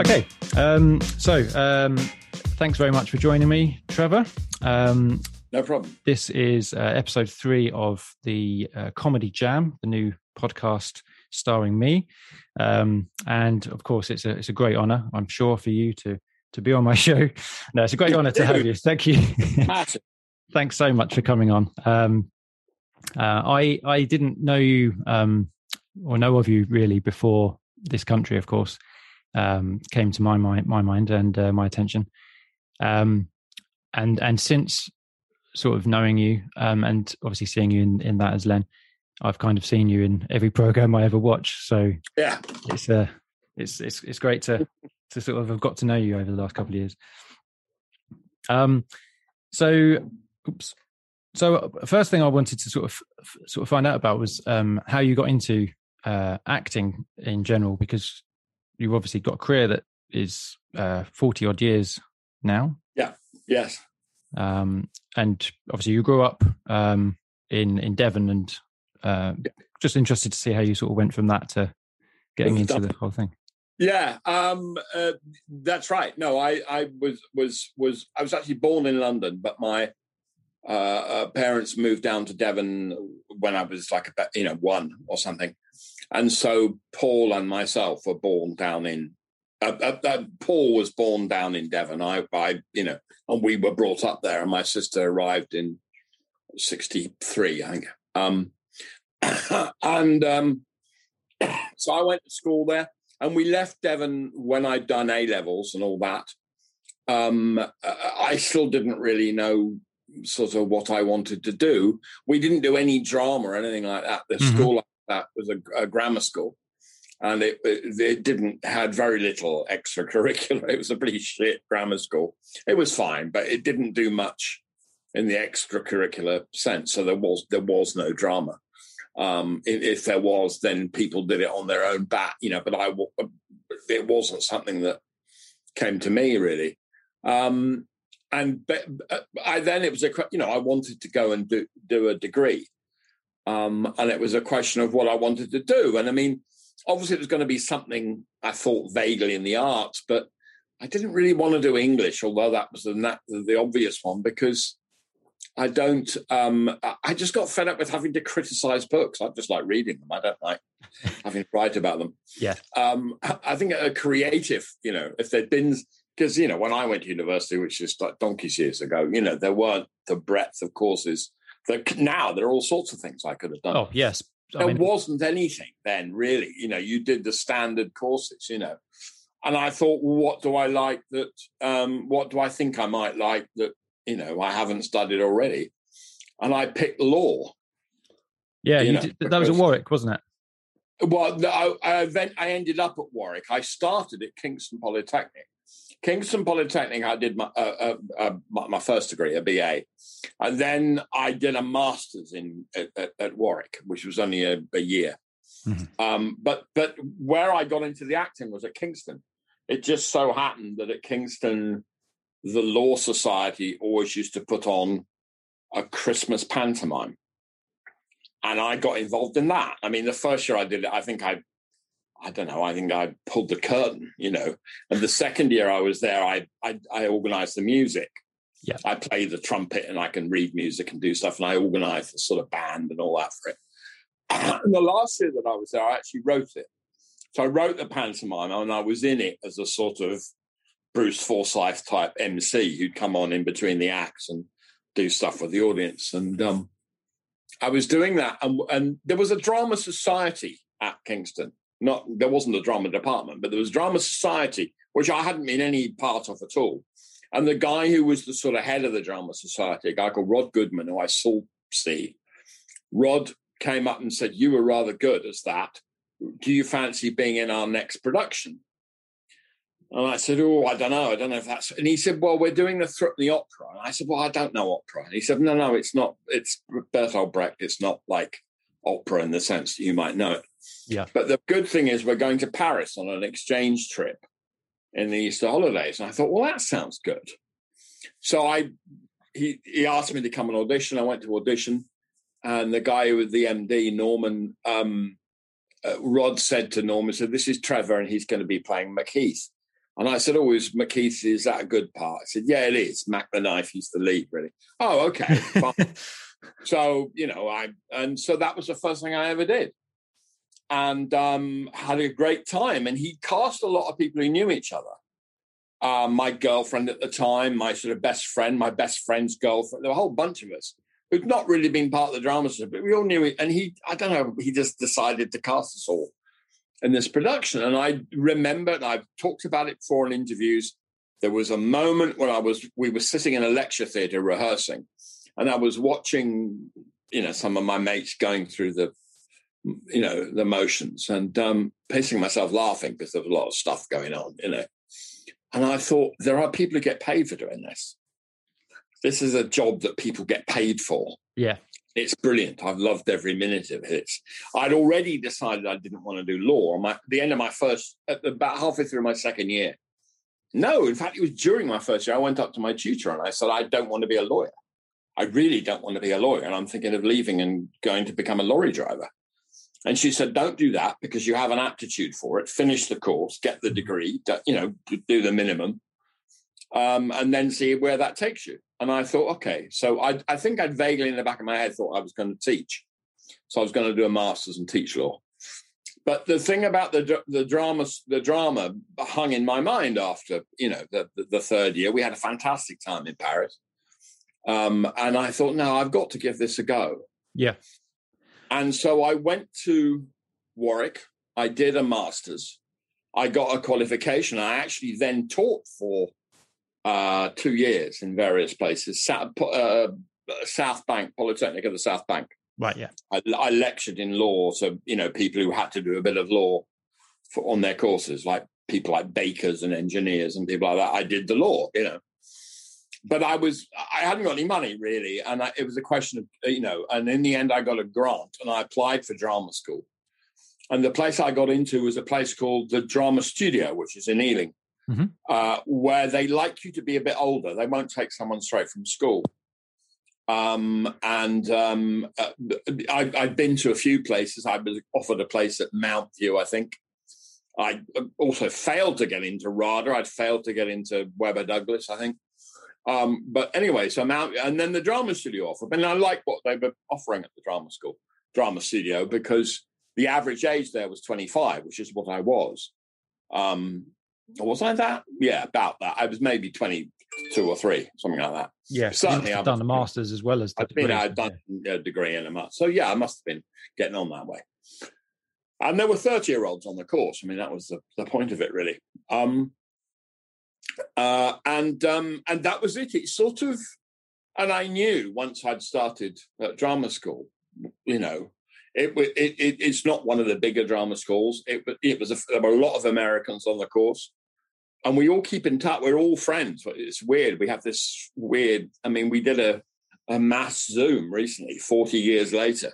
Okay, um, so um, thanks very much for joining me, Trevor. Um, no problem. This is uh, episode three of the uh, Comedy Jam, the new podcast starring me. Um, and of course, it's a it's a great honour, I'm sure, for you to to be on my show. No, it's a great honour to have you. Thank you. Thanks so much for coming on. Um, uh, I I didn't know you um, or know of you really before this country, of course, um, came to my my, my mind and uh, my attention. Um, and and since sort of knowing you um, and obviously seeing you in, in that as Len, I've kind of seen you in every program I ever watch. So yeah, it's uh, it's it's it's great to to sort of have got to know you over the last couple of years. Um, so, oops. So uh, first thing I wanted to sort of sort of find out about was um, how you got into uh, acting in general, because you've obviously got a career that is uh, forty odd years now. Yeah. Yes. Um, and obviously you grew up um, in in Devon, and uh, yeah. just interested to see how you sort of went from that to getting into the whole thing. Yeah, um, uh, that's right. No, I, I was was was I was actually born in London, but my uh, uh, parents moved down to Devon when I was like about you know one or something, and so Paul and myself were born down in uh, uh, uh, Paul was born down in Devon. I, I, you know, and we were brought up there. And my sister arrived in '63, I think. Um, and um, so I went to school there, and we left Devon when I'd done A levels and all that. Um, uh, I still didn't really know sort of what I wanted to do. We didn't do any drama or anything like that. At the mm-hmm. school that was a, a grammar school and it, it, didn't had very little extracurricular. It was a pretty shit grammar school. It was fine, but it didn't do much in the extracurricular sense. So there was there was no drama. Um, if, there was, then people did it on their own bat, you know. But I it wasn't something that came to me really. Um, and but, I then it was a you know I wanted to go and do do a degree, um, and it was a question of what I wanted to do. And I mean obviously it was going to be something I thought vaguely in the arts, but I didn't really want to do English, although that was the, the obvious one because I don't. Um, I just got fed up with having to criticize books. I just like reading them. I don't like having to write about them. Yeah. Um, I think a creative, you know, if there'd been because you know when I went to university, which is like donkeys years ago, you know, there weren't the breadth of courses. That now there are all sorts of things I could have done. Oh yes, there mean, wasn't anything then, really. You know, you did the standard courses, you know. And I thought, well, what do I like that, um, what do I think I might like that, you know, I haven't studied already? And I picked law. Yeah, you know, did, that was at Warwick, wasn't it? Well, I, I, I ended up at Warwick. I started at Kingston Polytechnic Kingston Polytechnic, I did my, uh, uh, uh, my first degree, a BA, and then I did a master's in at, at Warwick, which was only a, a year. Mm-hmm. Um, but but where I got into the acting was at Kingston. It just so happened that at Kingston, the Law Society always used to put on a Christmas pantomime, and I got involved in that. I mean, the first year I did it, I think I I don't know. I think I pulled the curtain, you know. And the second year I was there, I I, I organised the music. Yeah, I play the trumpet and I can read music and do stuff, and I organised the sort of band and all that for it. And the last year that I was there, I actually wrote it. So I wrote the pantomime, and I was in it as a sort of Bruce Forsyth type MC who'd come on in between the acts and do stuff with the audience. And um, I was doing that, and, and there was a drama society at Kingston not there wasn't a drama department, but there was drama society, which I hadn't been any part of at all. And the guy who was the sort of head of the drama society, a guy called Rod Goodman, who I saw see, Rod came up and said, "You were rather good as that. Do you fancy being in our next production?" And I said, "Oh, I don't know. I don't know if that's." And he said, "Well, we're doing the th- the opera." And I said, "Well, I don't know opera." And he said, "No, no, it's not. It's Bertolt Brecht. It's not like opera in the sense that you might know it." Yeah. But the good thing is we're going to Paris on an exchange trip in the Easter holidays. And I thought, well, that sounds good. So I he he asked me to come and audition. I went to audition, and the guy with the MD, Norman, um, uh, Rod said to Norman, said, This is Trevor, and he's going to be playing Macheath. And I said, "Oh, is McKeith? Is that a good part?" I said, "Yeah, it is." Mac the Knife, he's the lead, really. Oh, okay. so you know, I and so that was the first thing I ever did, and um, had a great time. And he cast a lot of people who knew each other. Um, my girlfriend at the time, my sort of best friend, my best friend's girlfriend. There were a whole bunch of us who'd not really been part of the drama, but we all knew it. And he, I don't know, he just decided to cast us all in this production. And I remember, and I've talked about it before in interviews, there was a moment when I was, we were sitting in a lecture theatre rehearsing, and I was watching, you know, some of my mates going through the, you know, the motions and um, pacing myself laughing because there was a lot of stuff going on, you know. And I thought, there are people who get paid for doing this. This is a job that people get paid for. Yeah. It's brilliant. I've loved every minute of it. I'd already decided I didn't want to do law. My, the end of my first, about halfway through my second year. No, in fact, it was during my first year. I went up to my tutor and I said, I don't want to be a lawyer. I really don't want to be a lawyer. And I'm thinking of leaving and going to become a lorry driver. And she said, don't do that because you have an aptitude for it. Finish the course, get the degree, you know, do the minimum, um, and then see where that takes you. And I thought, okay. So I, I think I'd vaguely in the back of my head thought I was going to teach. So I was going to do a master's and teach law. But the thing about the the drama the drama hung in my mind after you know the, the, the third year. We had a fantastic time in Paris, um, and I thought, no, I've got to give this a go. Yeah. And so I went to Warwick. I did a master's. I got a qualification. I actually then taught for uh, two years in various places. South, uh, South Bank Polytechnic of the South Bank. Right. Yeah. I, I, lectured in law, so you know people who had to do a bit of law for, on their courses, like people like bakers and engineers and people like that. I did the law, you know. But I was I hadn't got any money really, and I, it was a question of you know. And in the end, I got a grant, and I applied for drama school. And the place I got into was a place called the Drama Studio, which is in Ealing mm-hmm. uh, where they like you to be a bit older. They won't take someone straight from school. Um, and um, uh, I, I've been to a few places. I was offered a place at Mountview, I think. I also failed to get into RADA. I'd failed to get into Webber Douglas, I think. Um, but anyway, so Mount, and then the drama studio offered. And I like what they were offering at the drama school, drama studio, because the average age there was 25, which is what I was. Um, was I that? Yeah, about that. I was maybe 22 or three, something like that. Yeah, certainly. I've done the masters as well as the I've been, I'd done a degree in a master. So yeah, I must have been getting on that way. And there were 30 year olds on the course. I mean, that was the, the point of it, really. Um, uh, and um, and that was it. It sort of, and I knew once I'd started at drama school, you know, it, it, it, it's not one of the bigger drama schools. It, it was a, there were a lot of Americans on the course, and we all keep in touch. We're all friends. It's weird. We have this weird. I mean, we did a a mass Zoom recently, forty years later,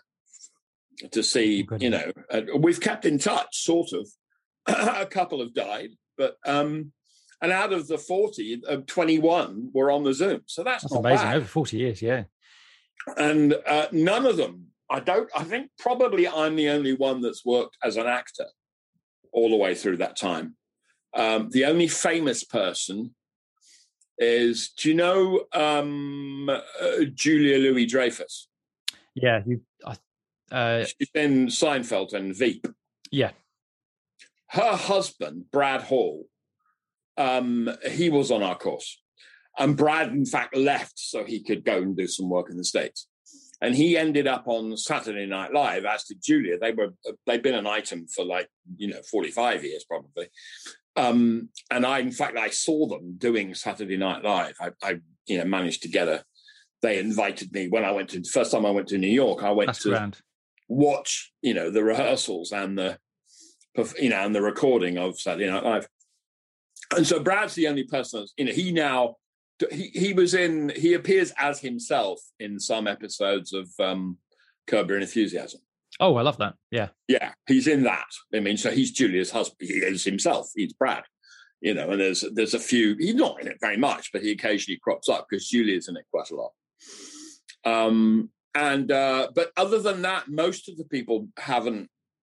to see. You know, uh, we've kept in touch, sort of. a couple have died, but um, and out of the forty, uh, 21 were on the Zoom. So that's, that's amazing. Bad. Over forty years, yeah. And uh, none of them I don't. I think probably I'm the only one that's worked as an actor all the way through that time. Um, the only famous person is, do you know um, uh, Julia Louis Dreyfus? Yeah, you. Uh, She's in Seinfeld and Veep. Yeah. Her husband, Brad Hall, um, he was on our course. And Brad, in fact, left so he could go and do some work in the States and he ended up on Saturday Night Live. As did Julia. They were they'd been an item for like you know forty five years probably. Um, and I, in fact, I saw them doing Saturday Night Live. I, I, you know, managed to get a. They invited me when I went to the first time I went to New York. I went That's to grand. watch, you know, the rehearsals and the, you know, and the recording of Saturday Night Live. And so Brad's the only person. You know, he now he, he was in he appears as himself in some episodes of um Curb Your Enthusiasm. Oh, I love that. Yeah. Yeah, he's in that. I mean, so he's Julia's husband. He is himself. He's Brad. You know, and there's there's a few. He's not in it very much, but he occasionally crops up because Julia's in it quite a lot. Um, and uh, but other than that, most of the people haven't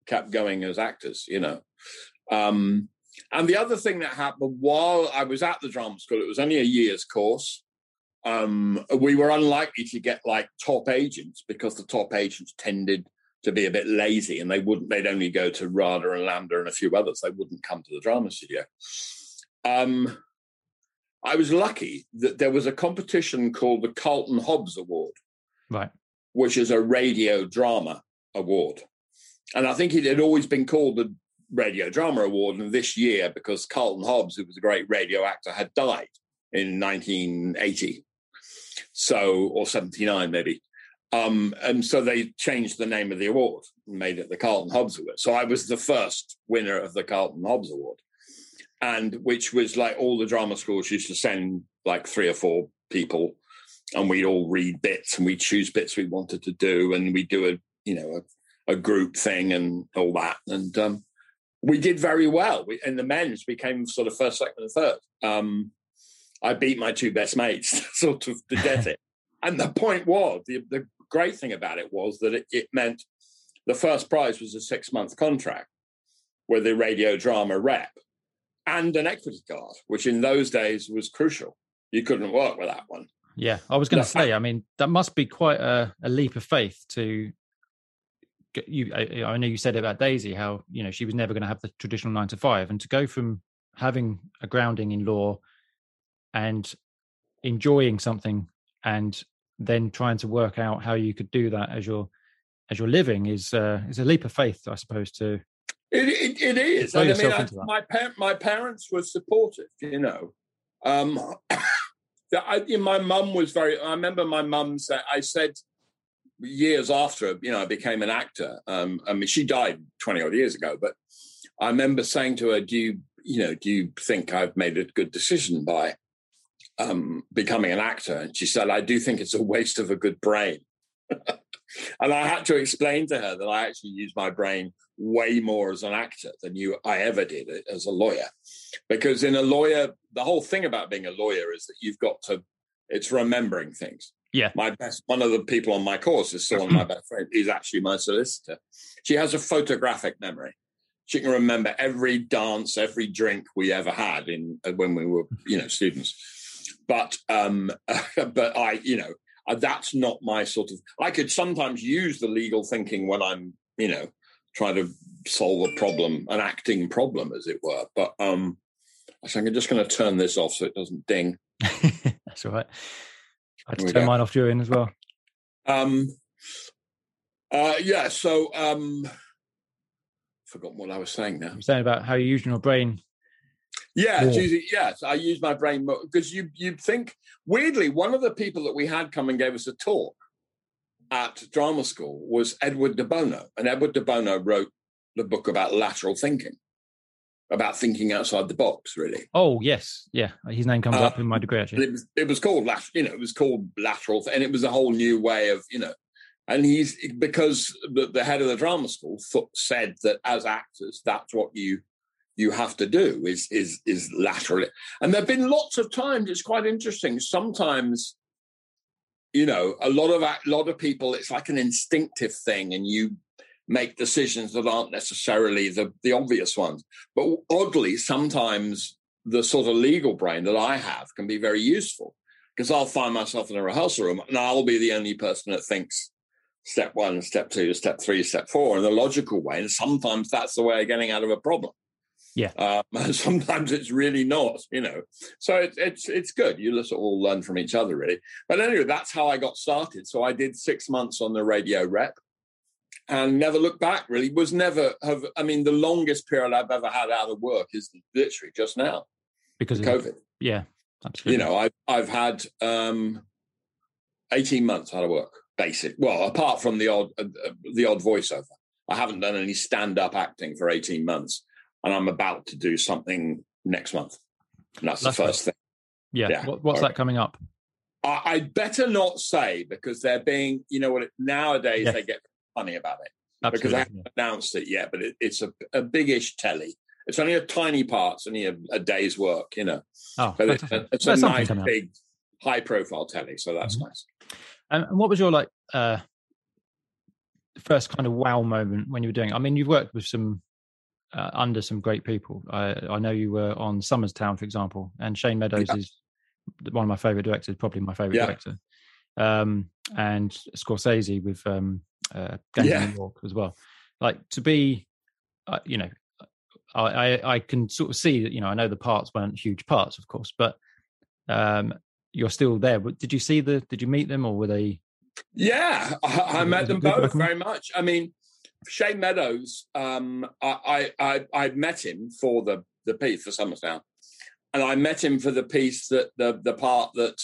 kept going as actors. You know, um, and the other thing that happened while I was at the drama school, it was only a year's course. Um, we were unlikely to get like top agents because the top agents tended to be a bit lazy and they wouldn't, they'd only go to RADA and LAMDA and a few others. They wouldn't come to the drama studio. Um, I was lucky that there was a competition called the Carlton Hobbs Award, right, which is a radio drama award. And I think it had always been called the Radio Drama Award. And this year, because Carlton Hobbs, who was a great radio actor, had died in 1980. So, or 79 maybe. Um, and so they changed the name of the award and made it the Carlton Hobbs Award. So I was the first winner of the Carlton Hobbs Award. And which was like all the drama schools used to send like three or four people and we'd all read bits and we'd choose bits we wanted to do and we'd do a, you know, a, a group thing and all that. And um, we did very well. We, and the men's became sort of first, second, and third. Um, I beat my two best mates sort of to get it. And the point was, the, the great thing about it was that it, it meant the first prize was a six month contract with a radio drama rep and an equity card, which in those days was crucial. You couldn't work with that one. Yeah, I was going to say. I mean, that must be quite a, a leap of faith to you I, I, know you said about Daisy how you know she was never going to have the traditional nine to five, and to go from having a grounding in law and enjoying something and then trying to work out how you could do that as your as your living is uh, is a leap of faith, I suppose. To it, it, it is. I mean, I, my par- my parents were supportive. You know, um, I, my mum was very. I remember my mum said. I said years after, you know, I became an actor. Um, I mean, she died 20 odd years ago, but I remember saying to her, do you, you know, do you think I've made a good decision by um, becoming an actor? And she said, I do think it's a waste of a good brain. and I had to explain to her that I actually use my brain way more as an actor than you I ever did as a lawyer. Because in a lawyer, the whole thing about being a lawyer is that you've got to, it's remembering things. Yeah. My best one of the people on my course is still one of my best friends. He's actually my solicitor. She has a photographic memory. She can remember every dance, every drink we ever had in uh, when we were, you know, students. But um, but I, you know, uh, that's not my sort of. I could sometimes use the legal thinking when I'm, you know, trying to solve a problem, an acting problem, as it were. But um, I think I'm just going to turn this off so it doesn't ding. that's all right. I had to turn mine off during as well. Um, uh, yeah, so um, forgotten what I was saying now. You're saying about how you're using your brain. Yeah, using, yes, I use my brain because you you think weirdly one of the people that we had come and gave us a talk at drama school was Edward de Bono, and Edward de Bono wrote the book about lateral thinking about thinking outside the box, really. Oh yes, yeah, his name comes uh, up in my degree actually. It was, it was called you know, it was called lateral, and it was a whole new way of you know. And he's because the, the head of the drama school said that as actors, that's what you you have to do is is is lateral. And there've been lots of times. It's quite interesting. Sometimes, you know, a lot of a lot of people, it's like an instinctive thing, and you make decisions that aren't necessarily the, the obvious ones. But oddly, sometimes the sort of legal brain that I have can be very useful because I'll find myself in a rehearsal room and I'll be the only person that thinks step one, step two, step three, step four in the logical way. And sometimes that's the way of getting out of a problem. Yeah. Um, and sometimes it's really not, you know. So it, it's it's good. You just all learn from each other, really. But anyway, that's how I got started. So I did six months on the radio rep and never looked back really. Was never have i mean the longest period i've ever had out of work is literally just now. Because of covid. Yeah absolutely. You know i've, I've had um 18 months out of work basic well apart from the odd uh, uh, the odd voiceover. I haven't done any stand-up acting for 18 months and i'm about to do something next month. And that's, that's the first thing. Yeah, yeah. What, what's that coming up? I, I'd better not say because they're being, you know what, nowadays yeah. they get funny about it Absolutely, because I haven't announced it yet, but it, it's a, a big-ish telly. It's only a tiny part. It's only a, a day's work, you know. Oh, but it, it's a nice, big, high-profile telly, so that's mm-hmm. nice. And, and, what was your like uh, first kind of wow moment when you were doing? It? I mean, you've worked with some uh, under some great people. I, I know you were on Somers Town, for example, and Shane Meadows yeah. is one of my favorite directors, probably my favorite yeah. director. Um, and Scorsese with um, uh, yeah. of New York as well. Like to be, uh, you know, I, I, I can sort of see that you know I know the parts weren't huge parts, of course, but um, you're still there. But Did you see the? Did you meet them, or were they? Yeah, I, I met them both very much. I mean, Shane Meadows, um, I, I I met him for the the piece for Somers Town, and I met him for the piece that the the part that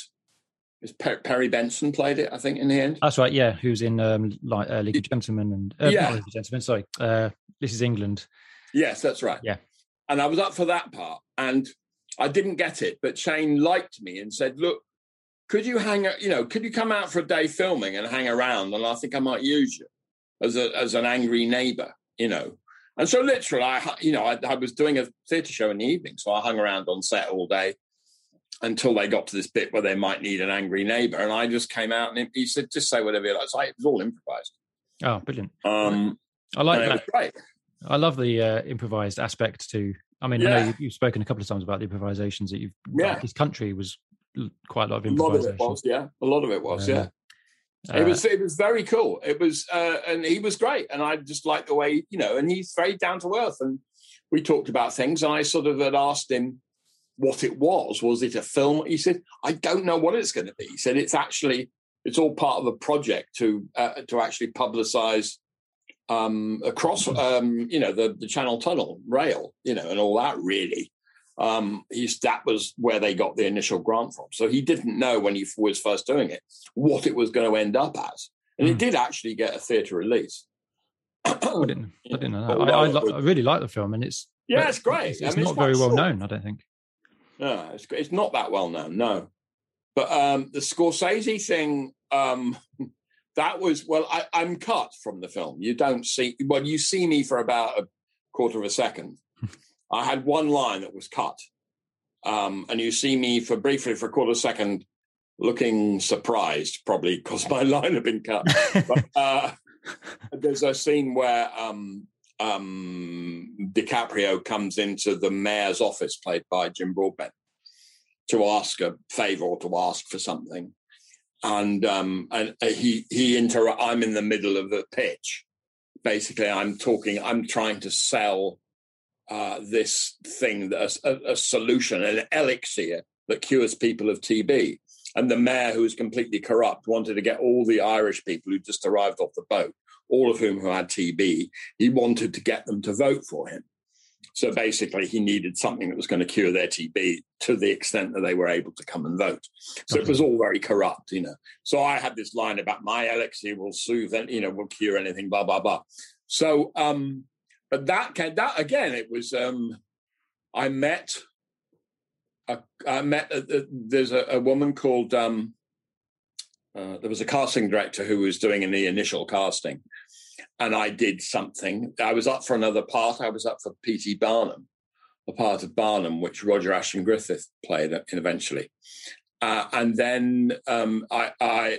Perry Benson played it. I think in the end. That's right. Yeah, who's in um, like uh, League of Gentlemen and uh, yeah, League of Gentlemen. Sorry, uh, this is England. Yes, that's right. Yeah, and I was up for that part, and I didn't get it, but Shane liked me and said, "Look, could you hang? Out, you know, could you come out for a day filming and hang around? And I think I might use you as a as an angry neighbor, you know." And so, literally, I you know, I, I was doing a theatre show in the evening, so I hung around on set all day until they got to this bit where they might need an angry neighbor. And I just came out and he said, "Just say whatever you like." So it was all improvised. Oh, brilliant! Um, I like that. Right. I love the uh, improvised aspect to I mean, yeah. I know you've, you've, spoken a couple of times about the improvisations that you've. Yeah. Like his country was quite a lot of improvisation. A lot of it was, yeah. A lot of it was, yeah. Uh, it was it was very cool. It was, uh, and he was great, and I just like the way you know, and he's very down to earth. And we talked about things, and I sort of had asked him what it was. Was it a film? He said, "I don't know what it's going to be." He said, "It's actually it's all part of a project to uh, to actually publicize um, across, um, you know, the, the Channel Tunnel rail, you know, and all that really. Um, he's that was where they got the initial grant from. So he didn't know when he was first doing it what it was going to end up as, and mm. it hmm. did actually get a theatre release. I didn't, I didn't know that. I, I, I, really like the film, and it's yeah, it's great. It's, it's I mean, not it's very well known, I don't think. No, it's it's not that well known. No, but um, the Scorsese thing. Um, that was well I, i'm cut from the film you don't see well you see me for about a quarter of a second i had one line that was cut um, and you see me for briefly for a quarter second looking surprised probably because my line had been cut but, uh, there's a scene where um, um, DiCaprio comes into the mayor's office, played by Jim Broadbent, to ask a favor or to ask for something and um, and uh, he he inter. I'm in the middle of the pitch. Basically, I'm talking. I'm trying to sell uh, this thing, a, a, solution, an elixir that cures people of TB. And the mayor, who was completely corrupt, wanted to get all the Irish people who just arrived off the boat, all of whom who had TB. He wanted to get them to vote for him. So basically, he needed something that was going to cure their TB to the extent that they were able to come and vote. So okay. it was all very corrupt, you know. So I had this line about my elixir will soothe and you know will cure anything, blah blah blah. So, um, but that came, that again, it was. Um, I met. A, I met. A, a, there's a, a, woman called. Um, uh, there was a casting director who was doing the initial casting, and I did something. I was up for another part. I was up for P.T. Barnum, a part of Barnum, which Roger Ashton Griffith played eventually. Uh, and then um, I, I,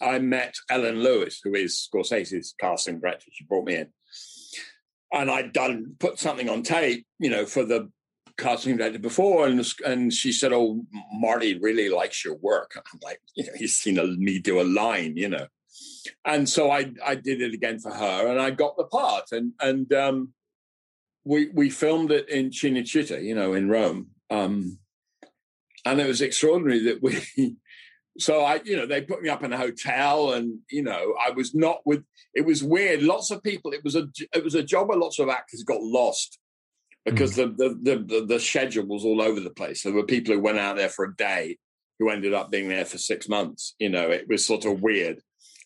I met Ellen Lewis, who is Scorsese's casting director. She brought me in, and I'd done put something on tape, you know, for the casting director before, and and she said, "Oh, Marty really likes your work." I'm like, you know, he's seen a, me do a line, you know and so I I did it again for her, and I got the part, and and um, we we filmed it in Cinecittà, you know, in Rome, um, and it was extraordinary that we. So I, you know, they put me up in a hotel, and you know, I was not with. It was weird. Lots of people. It was a it was a job where lots of actors got lost because mm. the, the, the the schedule was all over the place. There were people who went out there for a day who ended up being there for six months. You know, it was sort of weird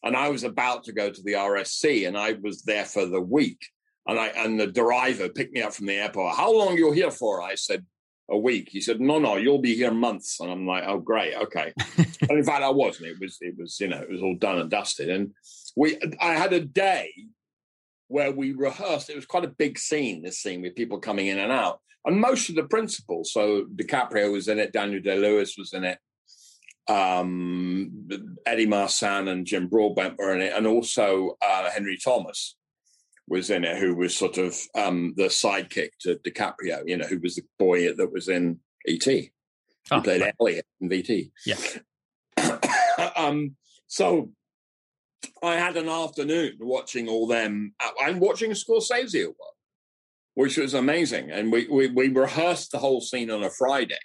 and I was about to go to the RSC, and I was there for the week. And I and the driver picked me up from the airport. How long you here for? I said a week. He said, No, no, you'll be here months. And I'm like, Oh, great, okay. and in fact, I wasn't. It was, it was, you know, it was all done and dusted. And we, I had a day where we rehearsed. It was quite a big scene. This scene with people coming in and out, and most of the principals. So DiCaprio was in it. Daniel Day Lewis was in it um, Eddie Marsan and Jim Broadbent were in it, and also uh, Henry Thomas was in it, who was sort of um, the sidekick to DiCaprio. You know, who was the boy that was in ET. He Oh, played right. Elliot in ET. Yeah. um, so I had an afternoon watching all them and watching Scorsese at work, which was amazing. And we, we we rehearsed the whole scene on a Friday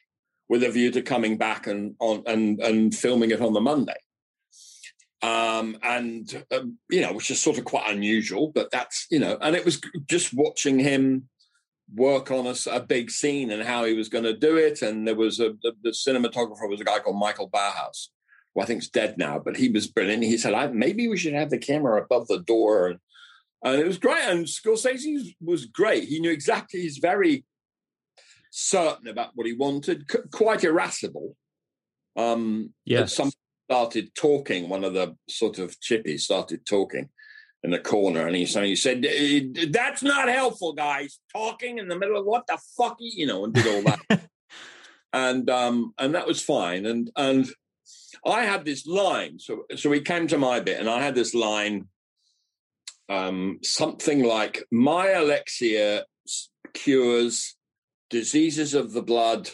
with a view to coming back and on and and filming it on the Monday. Um, and um, you know, which is sort of quite unusual, but that's you know, and it was just watching him work on a big scene and how he was going to do it. And there was a the, the cinematographer was a guy called Michael Ballhaus, who I think's dead now, but he was brilliant. He said, I, maybe we should have the camera above the door. And, and it was great. And Scorsese was great. He knew exactly, he's very certain about what he wanted, c- quite irascible. Um, Yes. Some started talking, one of the sort of chippies started talking in the corner, and he, so he said, "Eh, That's not helpful, guys. Talking in the middle of what the fuck, you know, and did all that. and um, and that was fine. And and I had this line. So so he came to my bit, and I had this line, um, something like, "My elixir cures diseases of the blood,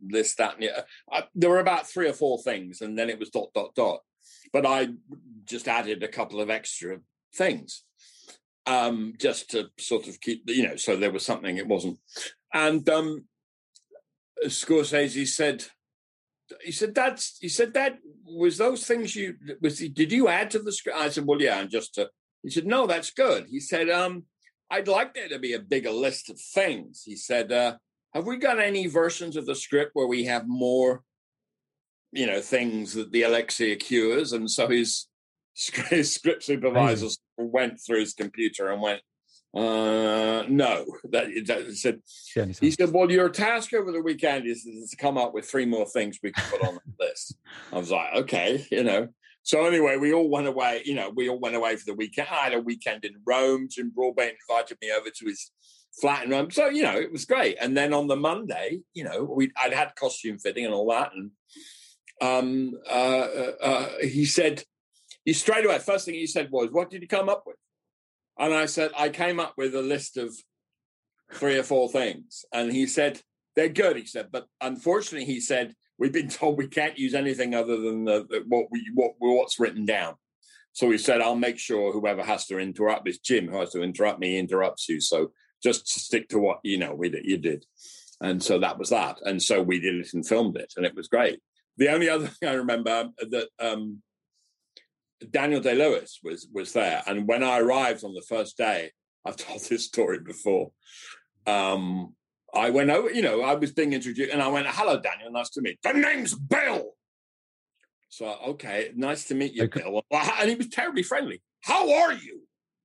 this, that, and the other." I, there were about three or four things, and then it was dot dot dot. But I just added a couple of extra things, um, just to sort of keep, you know, so there was something. It wasn't, and um, Scorsese said, he said that's he said that was those things you was he, did you add to the script? I said, well, yeah, and just to he said, no, that's good. He said, um, I'd like there to be a bigger list of things. He said, uh, have we got any versions of the script where we have more, you know, things that the elixir cures? And so his, his script supervisor went through his computer and went, uh, no. That, that he said, he said, Well, your task over the weekend is, is to come up with three more things we can put on the list. I was like, Okay, you know. So anyway, we all went away, you know, we all went away for the weekend. I had a weekend in Rome. Jim Broadbent invited me over to his flat in Rome. So, you know, it was great. And then on the Monday, you know, we I'd had costume fitting and all that. And um uh, uh, uh he said he straight away, first thing he said was, What did you come up with? And I said, I came up with a list of three or four things. And he said, they're good, he said. But unfortunately, he said, we've been told we can't use anything other than the, the- what we what what's written down. So he said, I'll make sure whoever has to interrupt is Jim who has to interrupt me interrupts you. So just stick to what you know we you did. And so that was that. And so we did it and filmed it, and it was great. The only other thing I remember that um, Daniel Day Lewis was was there, and when I arrived on the first day, I've told this story before. Um, I went over, you know, I was being introduced, and I went, "Hello, Daniel, nice to meet." You. The name's Bill. So okay, nice to meet you, Okay. Bill. And he was terribly friendly. How are you?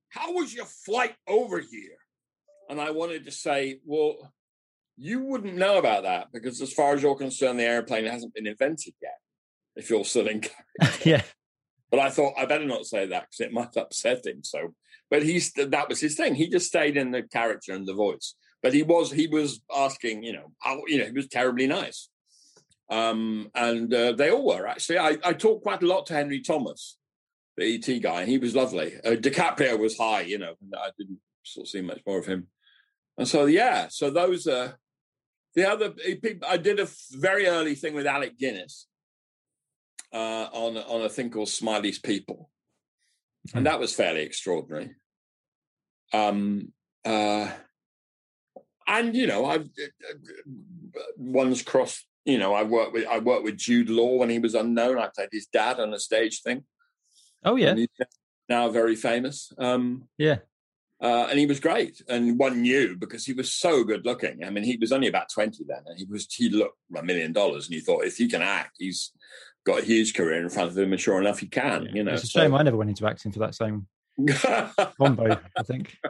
How was your flight over here? And I wanted to say, well, you wouldn't know about that because, as far as you're concerned, the airplane hasn't been invented yet. If you're still in yeah. But I thought I better not say that because it might upset him. So, but he's that was his thing. He just stayed in the character and the voice. But he was he was asking, you know, how, you know, he was terribly nice. Um, and uh, they all were actually. I, I talked quite a lot to Henry Thomas, the ET guy, he was lovely. Uh, DiCaprio was high, you know. I didn't sort of see much more of him. And so yeah, so those are the other people. I did a very early thing with Alec Guinness uh, on on a thing called Smiley's People, Hmm. and that was fairly extraordinary. Um, uh, and you know, I've one's crossed. You know, I worked with I worked with Jude Law when he was unknown. I played his dad on a stage thing. Oh yeah. now very famous. Um, Yeah. Uh, and he was great, and one knew because he was so good looking. I mean, he was only about twenty then, and he was he looked a million dollars, and you thought if he can act, he's got a huge career in front of him, and sure enough, he can. You know, it's a so- shame I never went into acting for that same combo. I think.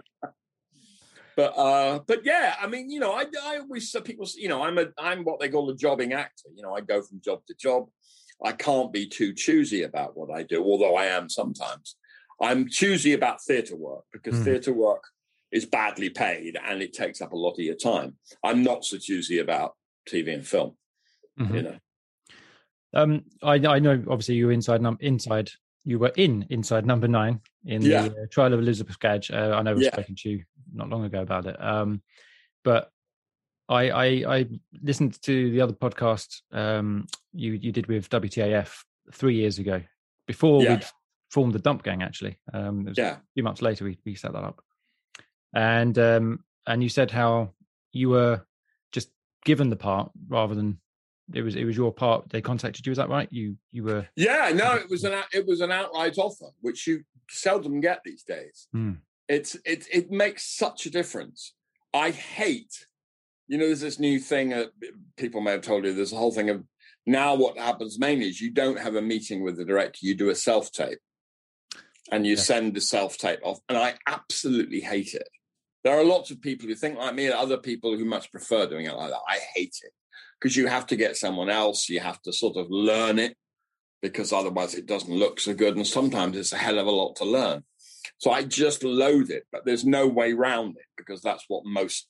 but uh but yeah i mean you know i i always say people you know i'm a i'm what they call a jobbing actor you know i go from job to job i can't be too choosy about what i do although i am sometimes i'm choosy about theatre work because Mm. theatre work is badly paid and it takes up a lot of your time i'm not so choosy about tv and film Mhm. you know Um, I, I know obviously you're inside and I'm inside you were in inside number nine in Yeah. the uh, trial of Elizabeth Gadge. Uh, I know we've Yeah. spoken to you not long ago about it, um, but I, I I listened to the other podcast um, you you did with WTAF three years ago before Yeah. we'd formed the Dump Gang. Actually, um, it was Yeah. a few months later we we set that up, and um, and you said how you were just given the part rather than it was it was your part. They contacted you. Is that right? You you were Yeah, no, it was an it was an outright offer, which you seldom get these days. Hmm. It's it it makes such a difference. I hate, you know, there's this new thing. Uh, people may have told you. There's a whole thing of now. What happens mainly is you don't have a meeting with the director. You do a self tape, and you Yeah. send the self tape off. And I absolutely hate it. There are lots of people who think like me, and other people who much prefer doing it like that. I hate it because you have to get someone else. You have to sort of learn it because otherwise it doesn't look so good. And sometimes it's a hell of a lot to learn. So I just loathe it, but there's no way round it because that's what most,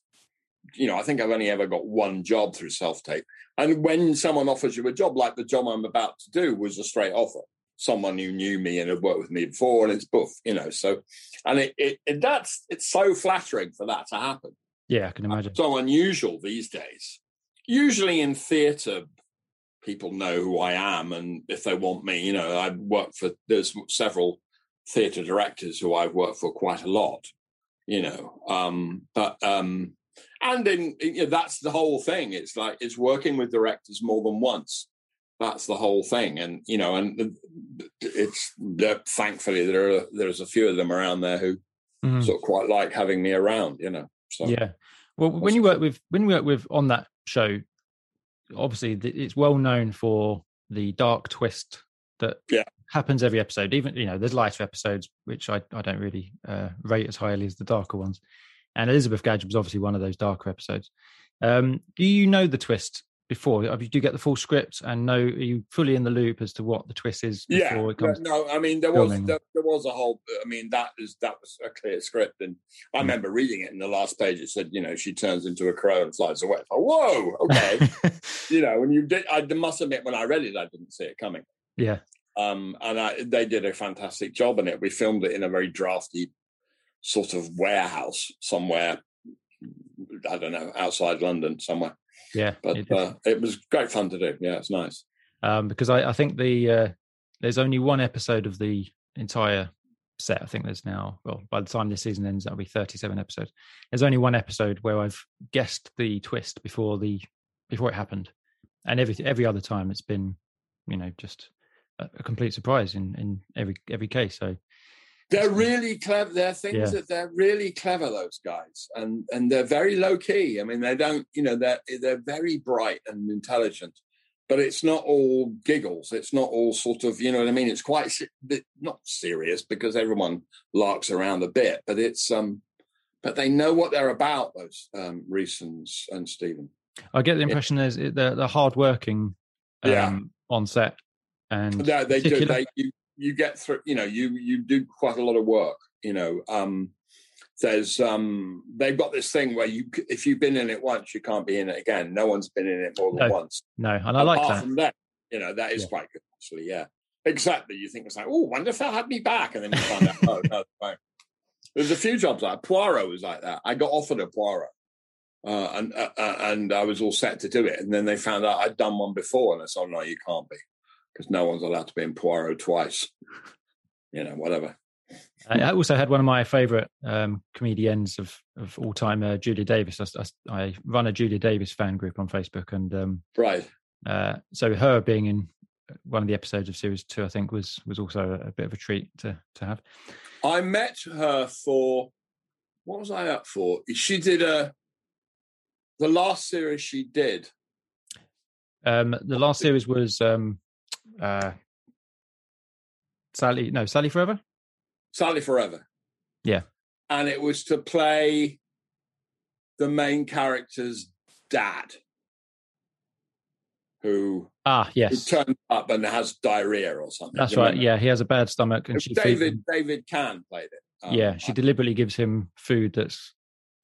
you know, I think I've only ever got one job through self tape. And when someone offers you a job, like the job I'm about to do was a straight offer, someone who knew me and had worked with me before, and it's boof, you know. So, and it, it, it that's it's so flattering for that to happen yeah. I can imagine. so unusual these days. Usually in theatre, people know who I am, and if they want me, you know, I work for. There's several theatre directors who I've worked for quite a lot, you know. Um, but um, and in you know, that's the whole thing. It's like it's working with directors more than once. That's the whole thing, and you know, and it's thankfully there are there's a few of them around there who Mhm. sort of quite like having me around, you know. So Yeah. Well, when you work with when you work with on that show, obviously it's well known for the dark twist that Yeah. happens every episode. Even you know, there's lighter episodes which I I don't really uh, rate as highly as the darker ones. And Elizabeth Gadge was obviously one of those darker episodes. Um, do you know the twist before? Do you get the full script and know are you fully in the loop as to what the twist is before yeah it comes? no i mean there was there, there was a whole i mean that is that was a clear script and i Mm. remember reading it in the last page it said you know she turns into a crow and flies away thought, whoa okay you know and you did i must admit when i read it i didn't see it coming yeah. um and I, they did a fantastic job in it we filmed it in a very drafty sort of warehouse somewhere i don't know outside london somewhere Yeah. but it- uh, it was great fun to do yeah it's nice um, because I, I think the uh, there's only one episode of the entire set. I think there's now well by the time this season ends, that'll be 37 episodes. There's only one episode where I've guessed the twist before the before it happened, and every every other time it's been you know just a, a complete surprise in in every every case. So They're really clever. They're things Yeah. that they're really clever. Those guys, and and they're very low key. I mean, they don't. You know, they're they're very bright and intelligent, but it's not all giggles. It's not all sort of. You know what I mean? It's quite not serious because everyone larks around a bit, but it's um. But they know what they're about. Those um, Reece and, and Stephen. I get the impression there's they're, they're hardworking um, Yeah. on set, and No, they do. They you you get through. You know, you you do quite a lot of work. You know, um, there's um, they've got this thing where you if you've been in it once, you can't be in it again. No one's been in it more than No, once. no, and I like Apart that. from that, you know, that is Yeah. quite good actually. Yeah, exactly. You think it's like, oh, wonder if they'll have me back, and then you find out, oh no, no. There's a few jobs like Poirot was like that. I got offered a Poirot. Uh, and uh, uh, and I was all set to do it, and then they found out I'd done one before, and I said, oh, "No, you can't be, because no one's allowed to be in Poirot twice." You know, whatever. I also had one of my favorite um, comedians of, of all time, uh, Julia Davis. I, I, I run a Julia Davis fan group on Facebook, and um, Right. uh, so her being in one of the episodes of series two, I think, was was also a, a bit of a treat to to have. I met her for what was I up for? She did a the last series she did. Um, the last series was um, uh, Sally, no, Sally Forever. Sally Forever. Yeah. And it was to play the main character's dad, who, Ah, who yes, turns up and has diarrhea or something. that's right. remember? Yeah, he has a bad stomach, and David. David Cann played it. Um, Yeah, she deliberately gives him food that's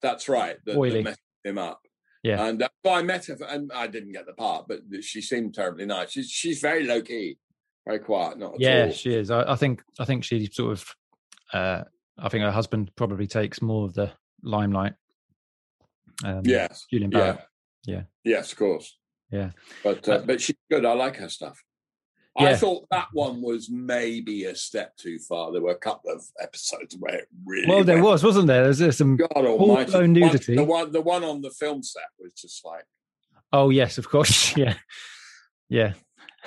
That's right. That, Oily. that him up. Yeah. And uh, I met her, and I didn't get the part, but she seemed terribly nice. She's she's very low key. very quiet. Not yeah, all. she is. I, I, think I think she sort of. Uh, I think her husband probably takes more of the limelight. Um, yes, Julian Barratt. Yeah. yeah. Yes, of course. Yeah, but uh, but she's good. I like her stuff. Yeah. I thought that one was maybe a step too far. There were a couple of episodes where it really. Well, there went, was, wasn't there? There's, some God almighty nudity. One, the one, the one on the film set was just like. Oh yes, of course. Yeah, yeah.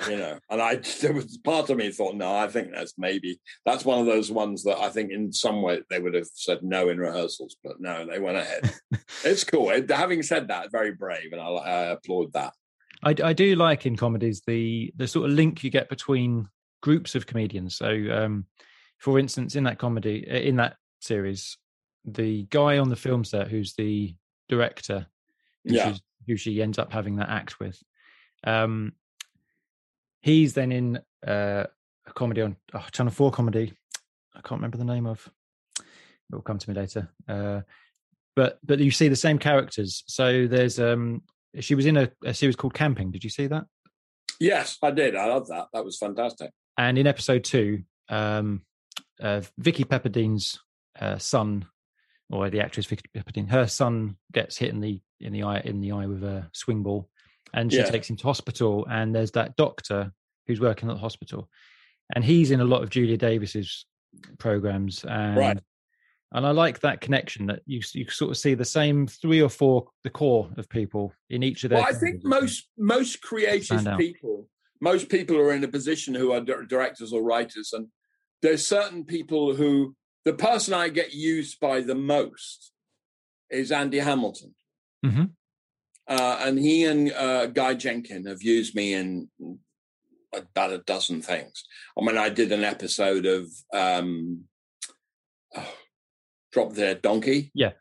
You know, and I there was part of me thought, no, I think that's maybe that's one of those ones that I think in some way they would have said no in rehearsals, but no, they went ahead. it's cool. Having said that, very brave, and I, I applaud that. I, I do like in comedies the the sort of link you get between groups of comedians. So, um, for instance, in that comedy, in that series, the guy on the film set who's the director, who, yeah. who she ends up having that act with, um, he's then in uh, a comedy on oh, Channel Four comedy. I can't remember the name of. It will come to me later. Uh, but but you see the same characters. So there's um she was in a, a series called Camping. Did you see that? Yes, I did. I love that. That was fantastic. And in episode two, um, uh, Vicky Pepperdine's uh, son, or the actress Vicky Pepperdine, her son gets hit in the in the eye in the eye with a swing ball, and she yeah. takes him to hospital. And there's that doctor who's working at the hospital, and he's in a lot of Julia Davis's programs. And right and I like that connection that you you sort of see the same three or four the core of people in each of their. Well, I think most most creative people, most people are in a position who are directors or writers, and there's certain people who the person I get used by the most is Andy Hamilton. Mm-hmm. Uh, and he and uh, Guy Jenkin have used me in about a dozen things. I mean, I did an episode of um, oh, Drop Their Donkey. Yeah.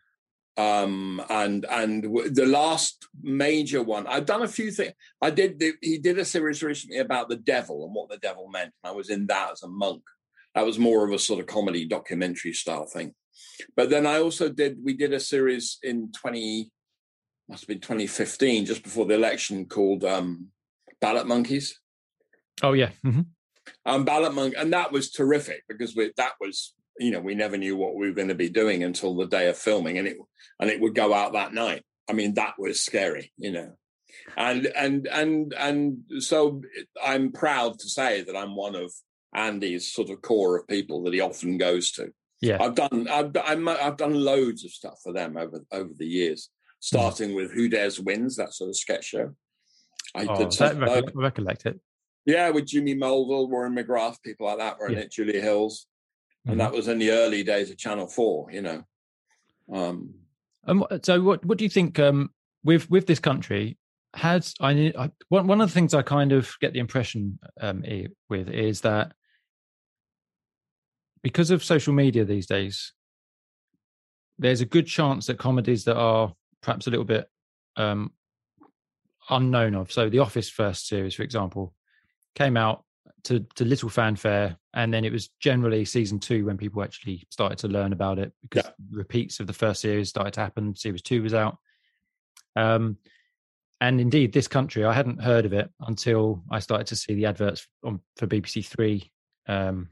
Um, and and the last major one, I've done a few things. I did. The, he did a series recently about the devil and what the devil meant. I was in that as a monk. That was more of a sort of comedy documentary style thing. But then I also did. We did a series in twenty, must have been twenty fifteen, just before the election, called um, Ballot Monkeys. Oh yeah. Mm-hmm. Um, Ballot Monk, and that was terrific because we, that was you know, we never knew what we were going to be doing until the day of filming, and it and it would go out that night. I mean, that was scary, you know. And and and and so I'm proud to say that I'm one of Andy's sort of core of people that he often goes to. Yeah, I've done I've i have done loads of stuff for them over over the years, starting mm. with Who Dares Wins, that sort of sketch show. I oh, did that rec- recollect it. Yeah, with Jimmy Mulville, Warren McGrath, people like that were yeah. in it. Julia Hills and mm-hmm. that was in the early days of Channel Four. You know. Um, um, so, what what do you think um, with with this country? Has I, I one one of the things I kind of get the impression um, with is that because of social media these days, there's a good chance that comedies that are perhaps a little bit um, unknown of. So, The Office first series, for example, came out to to little fanfare, and then it was generally season two when people actually started to learn about it because yeah. repeats of the first series started to happen. Series two was out, um, and indeed, this country I hadn't heard of it until I started to see the adverts on, for BBC Three, um,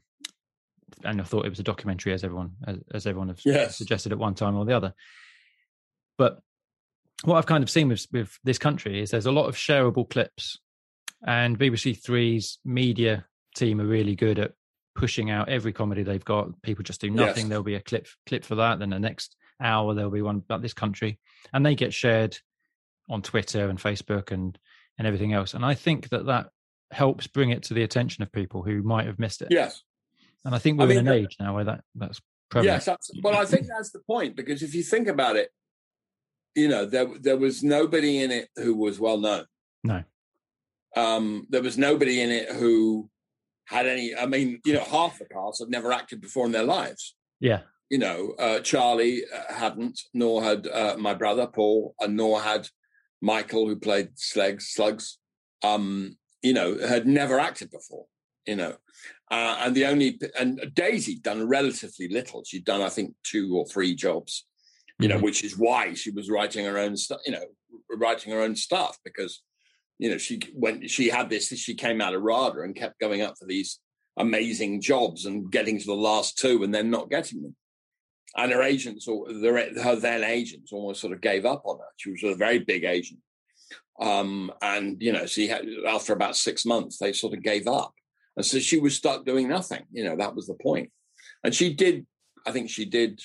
and I thought it was a documentary, as everyone as, as everyone has yes. suggested at one time or the other. But what I've kind of seen with with this country is there's a lot of shareable clips and BBC Three's media team are really good at pushing out every comedy they've got. People just do nothing. Yes. There'll be a clip clip for that. Then the next hour there'll be one about this country, and they get shared on Twitter and Facebook and and everything else. And I think that that helps bring it to the attention of people who might have missed it. Yes. And I think we're I mean, in an age now where that that's prevalent. Yes, well, I think that's the point because if you think about it, you know, there there was nobody in it who was well known. No. Um, there was nobody in it who had any. I mean, you know, half the cast have never acted before in their lives. Yeah. You know, uh, Charlie uh, hadn't, nor had uh, my brother Paul, and nor had Michael, who played Slugs. Slugs, um, you know, had never acted before. You know, uh, and the only and Daisy done relatively little. She'd done, I think, two or three jobs. You mm-hmm. know, which is why she was writing her own stuff. You know, writing her own stuff because you know, she when she had this, she came out of RADA and kept going up for these amazing jobs and getting to the last two and then not getting them. And her agents or her then agents almost sort of gave up on her. She was a very big agent. Um, and you know, she had after about six months, they sort of gave up. And so she was stuck doing nothing. You know, that was the point. And she did, I think she did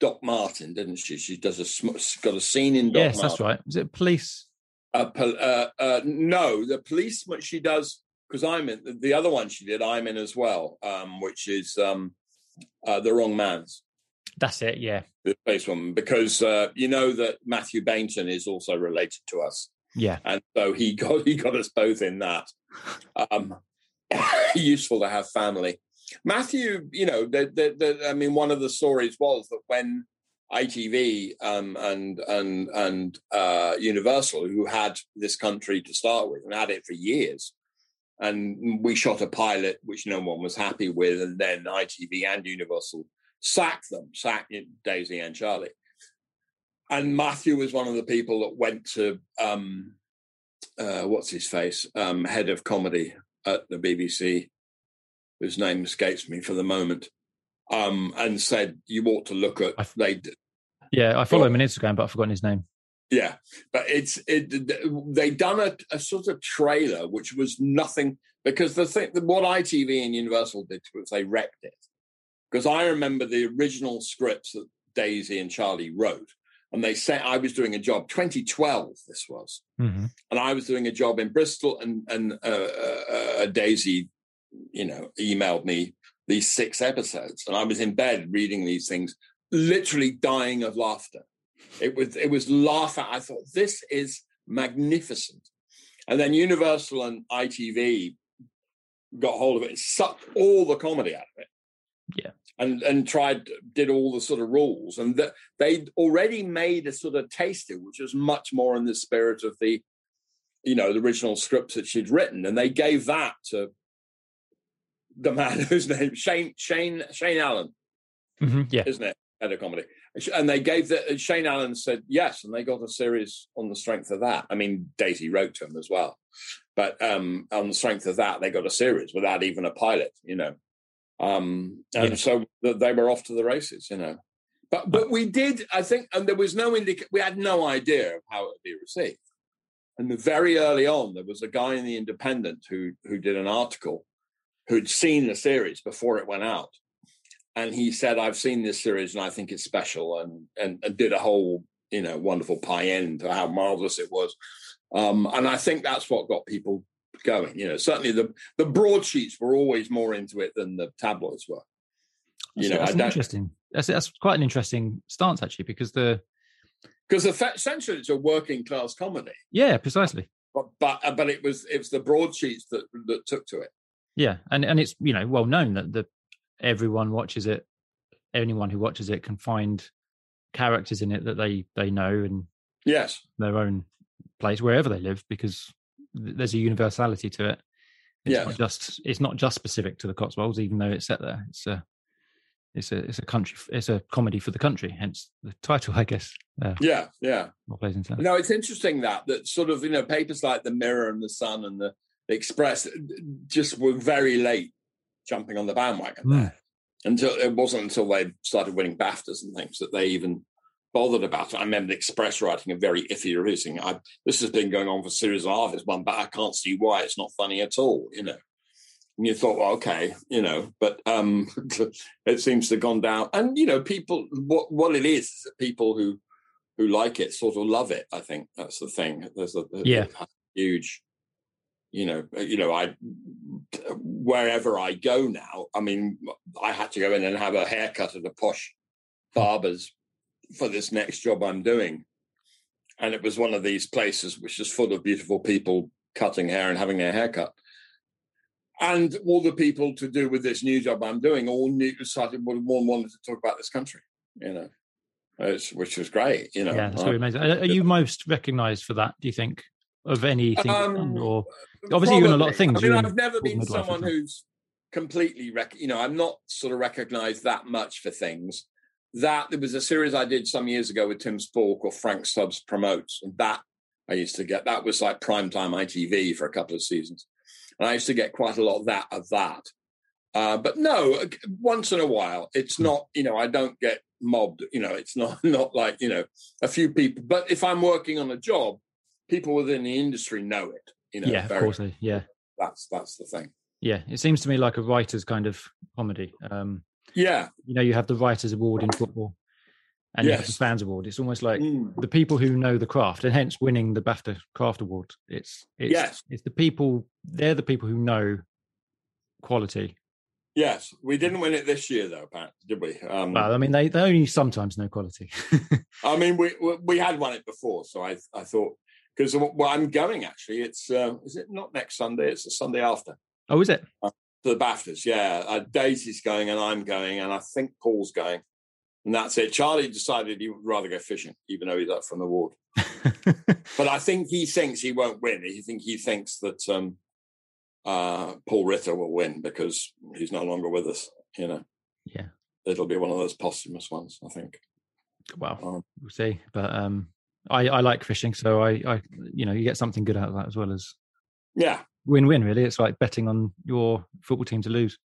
Doc Martin, didn't she? She does a got a scene in Doc Yes, Martin. that's right. Was it police? Uh, uh, uh, no, the policeman she does because I'm in the other one she did. I'm in as well, um, which is um, uh, the Wrong Mans. That's it. Yeah. The police woman, because uh, you know that Matthew Baynton is also related to us. Yeah. And so he got he got us both in that. Um, useful to have family. Matthew, you know, the, the, the, I mean, one of the stories was that when ITV um, and and and uh, Universal, who had this country to start with and had it for years, and we shot a pilot which no one was happy with, and then ITV and Universal sacked them, sacked Daisy and Charlie. And Matthew was one of the people that went to um, uh, what's his face, um, head of comedy at the BBC, whose name escapes me for the moment, um, and said you ought to look at I, they. Yeah, I follow him on Instagram, but I've forgotten his name. Yeah, but it's it. They done a, a sort of trailer which was nothing because the thing what ITV and Universal did was they wrecked it. Because I remember the original scripts that Daisy and Charlie wrote, and they said I was doing a job. 2012, this was, mm-hmm. and I was doing a job in Bristol, and and uh, uh, uh, Daisy, you know, emailed me these six episodes, and I was in bed reading these things, literally dying of laughter. It was it was laugh I thought this is magnificent, and then Universal and ITV got hold of it and sucked all the comedy out of it. Yeah, and and tried did all the sort of rules, and that they'd already made a sort of taster, which was much more in the spirit of the, you know, the original scripts that she'd written, and they gave that to the man whose name Shane Shane Shane Allen, mm-hmm. yeah, isn't it? Head of comedy, and they gave that. Shane Allen said yes, and they got a series on the strength of that. I mean, Daisy wrote to him as well, but um, on the strength of that, they got a series without even a pilot. You know, um, and yeah. so they were off to the races. You know, but but we did. I think, and there was no indication. We had no idea of how it would be received. And very early on, there was a guy in the Independent who who did an article who'd seen the series before it went out. And he said, I've seen this series and I think it's special and, and, and did a whole, you know, wonderful pie end to how marvelous it was. Um, and I think that's what got people going. You know, certainly the, the broadsheets were always more into it than the tabloids were. You that's, know, that's interesting. That's, that's quite an interesting stance actually, because the, because essentially it's a working class comedy. Yeah, precisely. But, but, but it was, it was the broadsheets that, that took to it. Yeah, and and it's you know well known that the everyone watches it. Anyone who watches it can find characters in it that they they know and yes, their own place wherever they live because there's a universality to it. It's yeah. not just it's not just specific to the Cotswolds, even though it's set there. It's a it's a it's a country it's a comedy for the country, hence the title, I guess. Uh, yeah, yeah. What plays into that. No, it's interesting that that sort of you know papers like the Mirror and the Sun and the the Express just were very late jumping on the bandwagon Hmm. there. Until it wasn't until they started winning BAFTAs and things that they even bothered about it. I remember the Express writing a very iffy review saying, I, "This has been going on for a series and a half. It's one, but I can't see why it's not funny at all." You know. And you thought, well, okay, you know, but um, it seems to have gone down. And you know, people, what what it is is that people who who like it sort of love it. I think that's the thing. There's a, yeah. a huge you know, uh, you know, I uh, wherever I go now. I mean, I had to go in and have a haircut at a posh barber's for this next job I'm doing, and it was one of these places which is full of beautiful people cutting hair and having their haircut. And all the people to do with this new job I'm doing all knew started one wanted to talk about this country, you know, which was great, you know. Yeah, that's really amazing. Are you most recognised for that? Do you think? Of anything um, or obviously you're in a lot of things I mean, i've never been someone who's completely rec- you know i'm not sort of recognized that much for things that there was a series i did some years ago with tim Spall or frank stubbs promotes and that I used to get that was like primetime ITV for a couple of seasons, and I used to get quite a lot of that of that. Uh, but no, once in a while, it's not. You know, I don't get mobbed. You know, it's not not like you know a few people. But if I'm working on a job, people within the industry know it. You know, yeah, very, of course, yeah. That's that's the thing. Yeah, it seems to me like a writer's kind of comedy. Um, yeah, you know, you have the writers' award in football, and yes. you have the fans' award. It's almost like mm. the people who know the craft, and hence winning the BAFTA Craft Award. It's it's yes. it's the people. They're the people who know quality. Yes, we didn't win it this year, though. Pat, did we? Um, well, I mean, they, they only sometimes know quality. I mean, we we had won it before, so I I thought because well, I'm going actually. It's uh, is it not next Sunday? It's the Sunday after. Oh, is it? Uh, to the BAFTAs, yeah. Uh, Daisy's going, and I'm going, and I think Paul's going, and that's it. Charlie decided he would rather go fishing, even though he's up from the ward. but I think he thinks he won't win. He think he thinks that um, uh, Paul Ritter will win because he's no longer with us. You know. Yeah. It'll be one of those posthumous ones, I think. Well, um, we'll see. But um, I, I like fishing, so I, I, you know, you get something good out of that as well as yeah, win-win. Really, it's like betting on your football team to lose.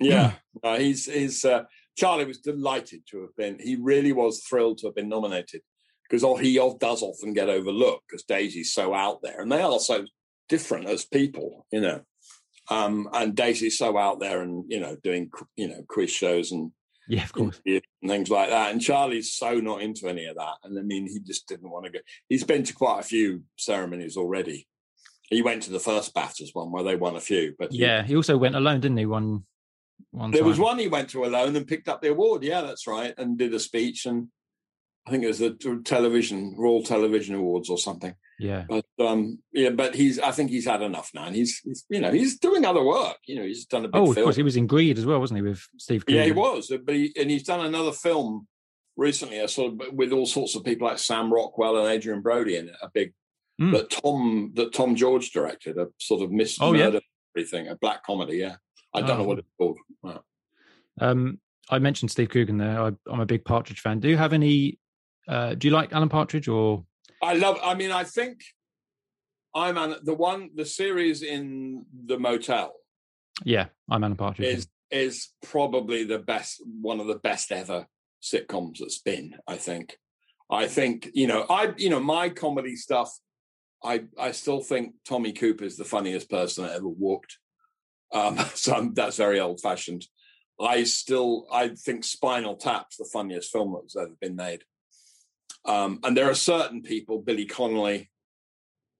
Yeah, uh, he's he's uh, Charlie was delighted to have been. He really was thrilled to have been nominated because he does often get overlooked because Daisy's so out there, and they are so different as people, you know. Um, and Daisy's so out there, and you know, doing you know quiz shows and yeah, of course. And things like that. And Charlie's so not into any of that. And I mean, he just didn't want to go. He's been to quite a few ceremonies already. He went to the first BAFTAs one where they won a few. But yeah, he, he also went alone, didn't he? One, one. There time. was one he went to alone and picked up the award. Yeah, that's right, and did a speech. And I think it was the television Royal Television Awards or something. Yeah. But um, yeah, but he's I think he's had enough now, and he's, he's you know he's doing other work. You know, he's done a big. Oh, of film. course, he was in Greed as well, wasn't he, with Steve? Coogan? Yeah, he was, but he and he's done another film recently, a sort of with all sorts of people like Sam Rockwell and Adrien Brody in it, a big mm. that Tom that Tom George directed, a sort of mystery oh, murder yeah. thing, a black comedy. Yeah, I don't oh. know what it's called. Wow. Um, I mentioned Steve Coogan there. I, am a big Partridge fan. Do you have any? Uh, do you like Alan Partridge or? I love. I mean, I think I'm an, the one the series in the motel. Yeah, I'm Alan Partridge. Is is probably the best one of the best ever sitcoms that's been. I think. I think you know I you know my comedy stuff. I I still think Tommy Cooper is the funniest person that ever walked. Um, so I'm, that's very old fashioned. I still I think Spinal Tap's the funniest film that's ever been made. Um, and there are certain people, Billy Connolly,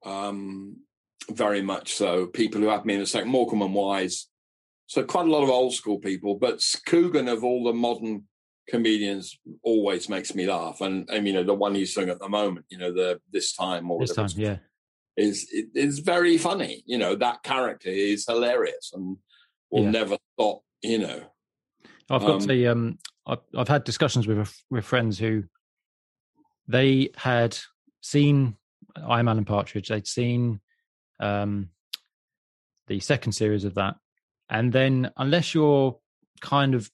um, very much so. People who have me in a second, Morecambe and Wise. So quite a lot of old school people, but Coogan of all the modern comedians always makes me laugh. And I mean, you know, the one he's doing at the moment, you know, the this time or this time, yeah, is it is very funny. You know, that character is hilarious and will yeah. never stop. You know, I've got um, to um, I've, I've had discussions with with friends who they had seen I'm Alan Partridge. They'd seen um, the second series of that, and then unless you're kind of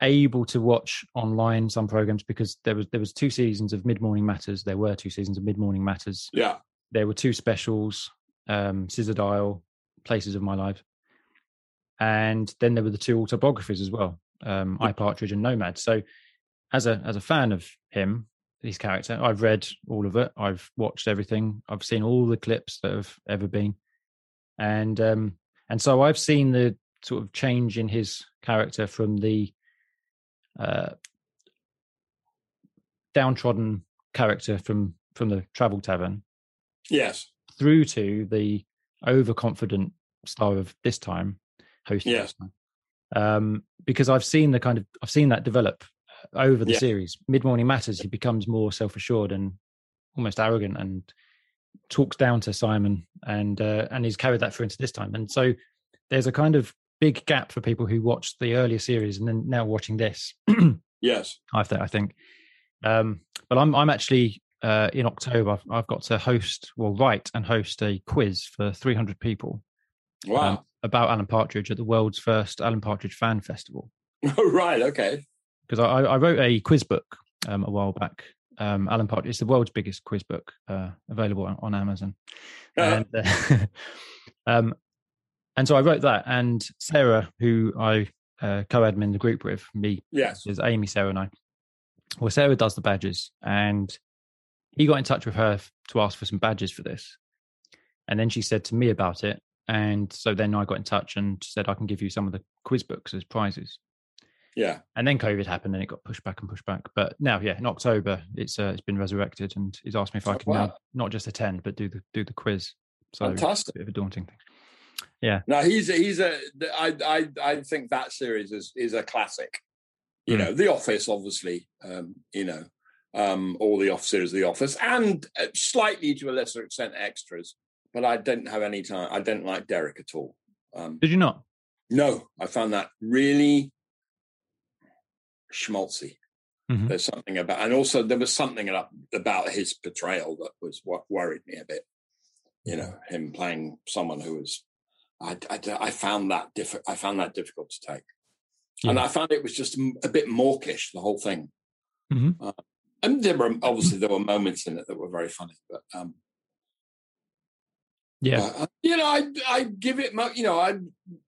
able to watch online some programs because there was there was two seasons of Mid Morning Matters. There were two seasons of Mid Morning Matters. Yeah, there were two specials, um, Scissored Isle, Places of My Life, and then there were the two autobiographies as well, um, I Partridge and Nomad. So, as a as a fan of him, his character. I've read all of it. I've watched everything. I've seen all the clips that have ever been, and um, and so I've seen the sort of change in his character from the uh, downtrodden character from from the travel tavern, yes, through to the overconfident star of this time, host. Yes. Um, because I've seen the kind of I've seen that develop over the yeah. series. Mid Morning Matters, he becomes more self assured and almost arrogant and talks down to Simon, and uh, and he's carried that through into this time. And so there's a kind of big gap for people who watched the earlier series and then now watching this. yes, I think. I think. Um, but I'm I'm actually uh, in October. I've, I've, got to host, well, write and host a quiz for 300 people. Wow. Um, about Alan Partridge at the world's first Alan Partridge Fan Festival. right. Okay because I, I, wrote a quiz book um, a while back um, Alan Partridge. It's the world's biggest quiz book uh, available on, on Amazon. Uh, And, uh, um, and so I wrote that, and Sarah, who I uh, co-admin the group with, me, yes. is Amy, Sarah, and I. Well, Sarah does the badges, and he got in touch with her to ask for some badges for this. And then she said to me about it, and so then I got in touch and said I can give you some of the quiz books as prizes. Yeah. And then COVID happened, and it got pushed back and pushed back. But now, yeah, in October, it's uh, it's been resurrected, and he's asked me if I Oh, can wow. now not just attend but do the do the quiz. So Fantastic. a bit of a daunting thing. Yeah. No, he's a, he's a. I I I think that series is is a classic. You Mm. know, The Office, obviously. Um, you know, um, all the off series of The Office, and uh, slightly to a lesser extent, extras. But I didn't have any time. I didn't like Derek at all. Um, Did you not? no, I found that really schmaltzy. Mhm. There's something about, and also there was something about, his portrayal that was what worried me a bit. You know, him playing someone who was, I, I, I found that difficult. I found that difficult to take, and I found it was just a bit mawkish the whole thing. Mhm. Uh, and there were obviously there were moments in it that were very funny, but um, Yeah. uh, you know, I I give it. You know, I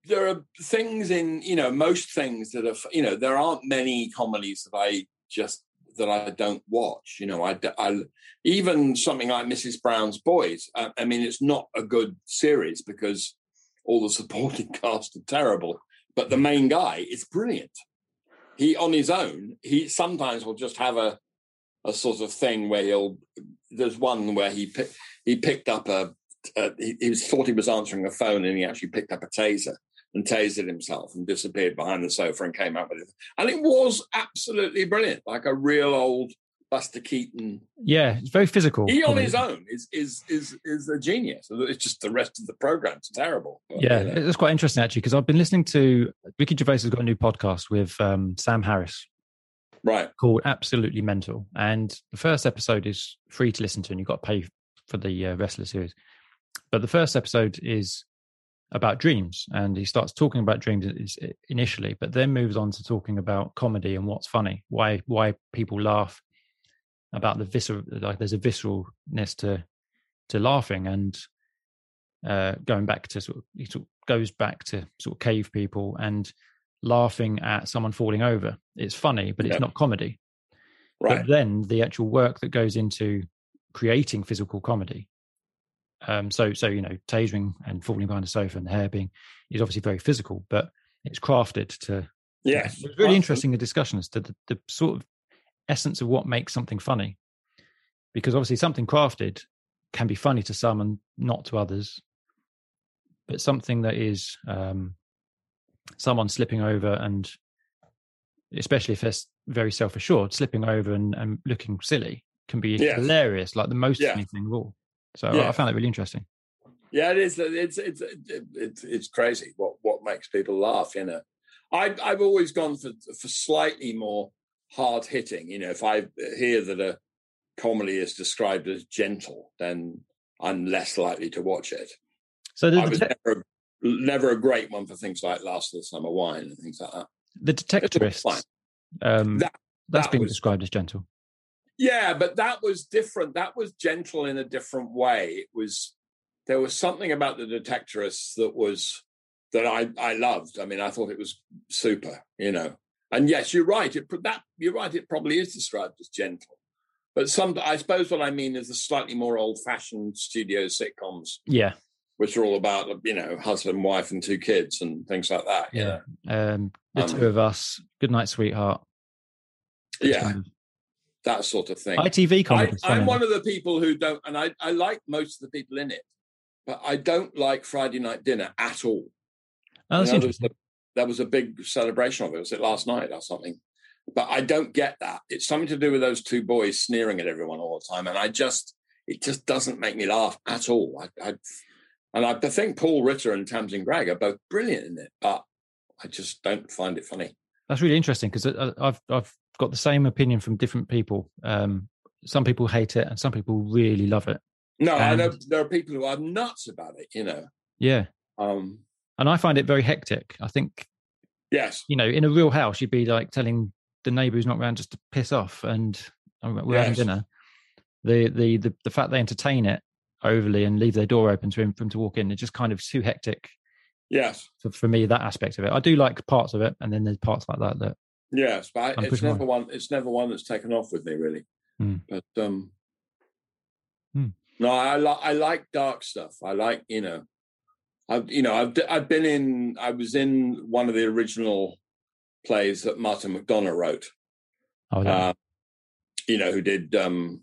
there are things in you know most things that are you know there aren't many comedies that I just that I don't watch. You know, I, I even something like Mrs. Brown's Boys. I, I mean, it's not a good series because all the supporting cast are terrible, but the main guy is brilliant. He on his own, he sometimes will just have a a sort of thing where he'll. There's one where he he picked up a uh, he, he was thought he was answering a phone and he actually picked up a taser and tasered himself and disappeared behind the sofa and came out with it. And it was absolutely brilliant, like a real old Buster Keaton. Yeah. It's very physical. He on his own is is is is a genius. It's just the rest of the program's terrible. But, Yeah, you know. it's quite interesting actually because I've been listening to Ricky Gervais has got a new podcast with um, Sam Harris right. called Absolutely Mental, and the first episode is free to listen to, and you've got to pay for the uh, rest of the series. But the first episode is about dreams, and he starts talking about dreams initially, but then moves on to talking about comedy and what's funny, why why people laugh, about the visceral like there's a visceralness to to laughing, and uh, going back to sort of he sort of goes back to sort of cave people and laughing at someone falling over. It's funny, but it's Yeah. not comedy. Right. But then the actual work that goes into creating physical comedy. Um, so, so you know, tasering and falling behind a sofa and the hair being is obviously very physical, but it's crafted to. Yes. It was really interesting the discussion as to the, the sort of essence of what makes something funny, because obviously something crafted can be funny to some and not to others, but something that is um, someone slipping over and especially if they're very self-assured, slipping over and, and looking silly can be Yes. hilarious, like the most Yeah. funny thing of all. So I found that really interesting. Yeah, it is. It's it's it's it's crazy what what makes people laugh. You know, I I've always gone for for slightly more hard hitting. You know, if I hear that a comedy is described as gentle, then I'm less likely to watch it. So the, I was det- never never a great one for things like Last of the Summer Wine and things like that. the detectorists, fine. um, That- that's that been was- described as gentle. Yeah, but that was different. That was gentle in a different way. It was there was something about the detectorists that was that I I loved. I mean, I thought it was super, you know. And yes, you're right. It that you're right. It probably is described as gentle, but some I suppose what I mean is the slightly more old-fashioned studio sitcoms, Yeah, which are all about you know husband, wife, and two kids and things like that. yeah. Um, the Um, two of us, Good Night, Sweetheart. yeah, that sort of thing. ITV I, comedy. funny I'm one of the people who don't, and I, I like most of the people in it, but I don't like Friday night dinner at all. Oh, that's You know, there, was interesting. a, there was a big celebration of it. Was it last night or something? But I don't get that. It's something to do with those two boys sneering at everyone all the time, and I just, it just doesn't make me laugh at all. I, I and I think Paul Ritter and Tamsin Greig are both brilliant in it, but I just don't find it funny. That's really interesting because uh, uh, I've I've got the same opinion from different people. Um, some people hate it and some people really love it. No, I know there are people who are nuts about it. You know, Yeah, um, and I find it very hectic. I think yes, you know, in a real house, you'd be like telling the neighbour who's not around just to piss off, and we're yes. having dinner. The, the the the fact they entertain it overly and leave their door open to him for him to walk in, it's just kind of too hectic. Yes. For, for me, that aspect of it, I do like parts of it, and then there's parts like that that. Yes, but I, it's never on. one. It's never one that's taken off with me really. Mm. But um, mm. no, I like I like dark stuff. I like you know, I've you know I've I've been in. I was in one of the original plays that Martin McDonagh wrote. Oh, no. uh, you know, who did um,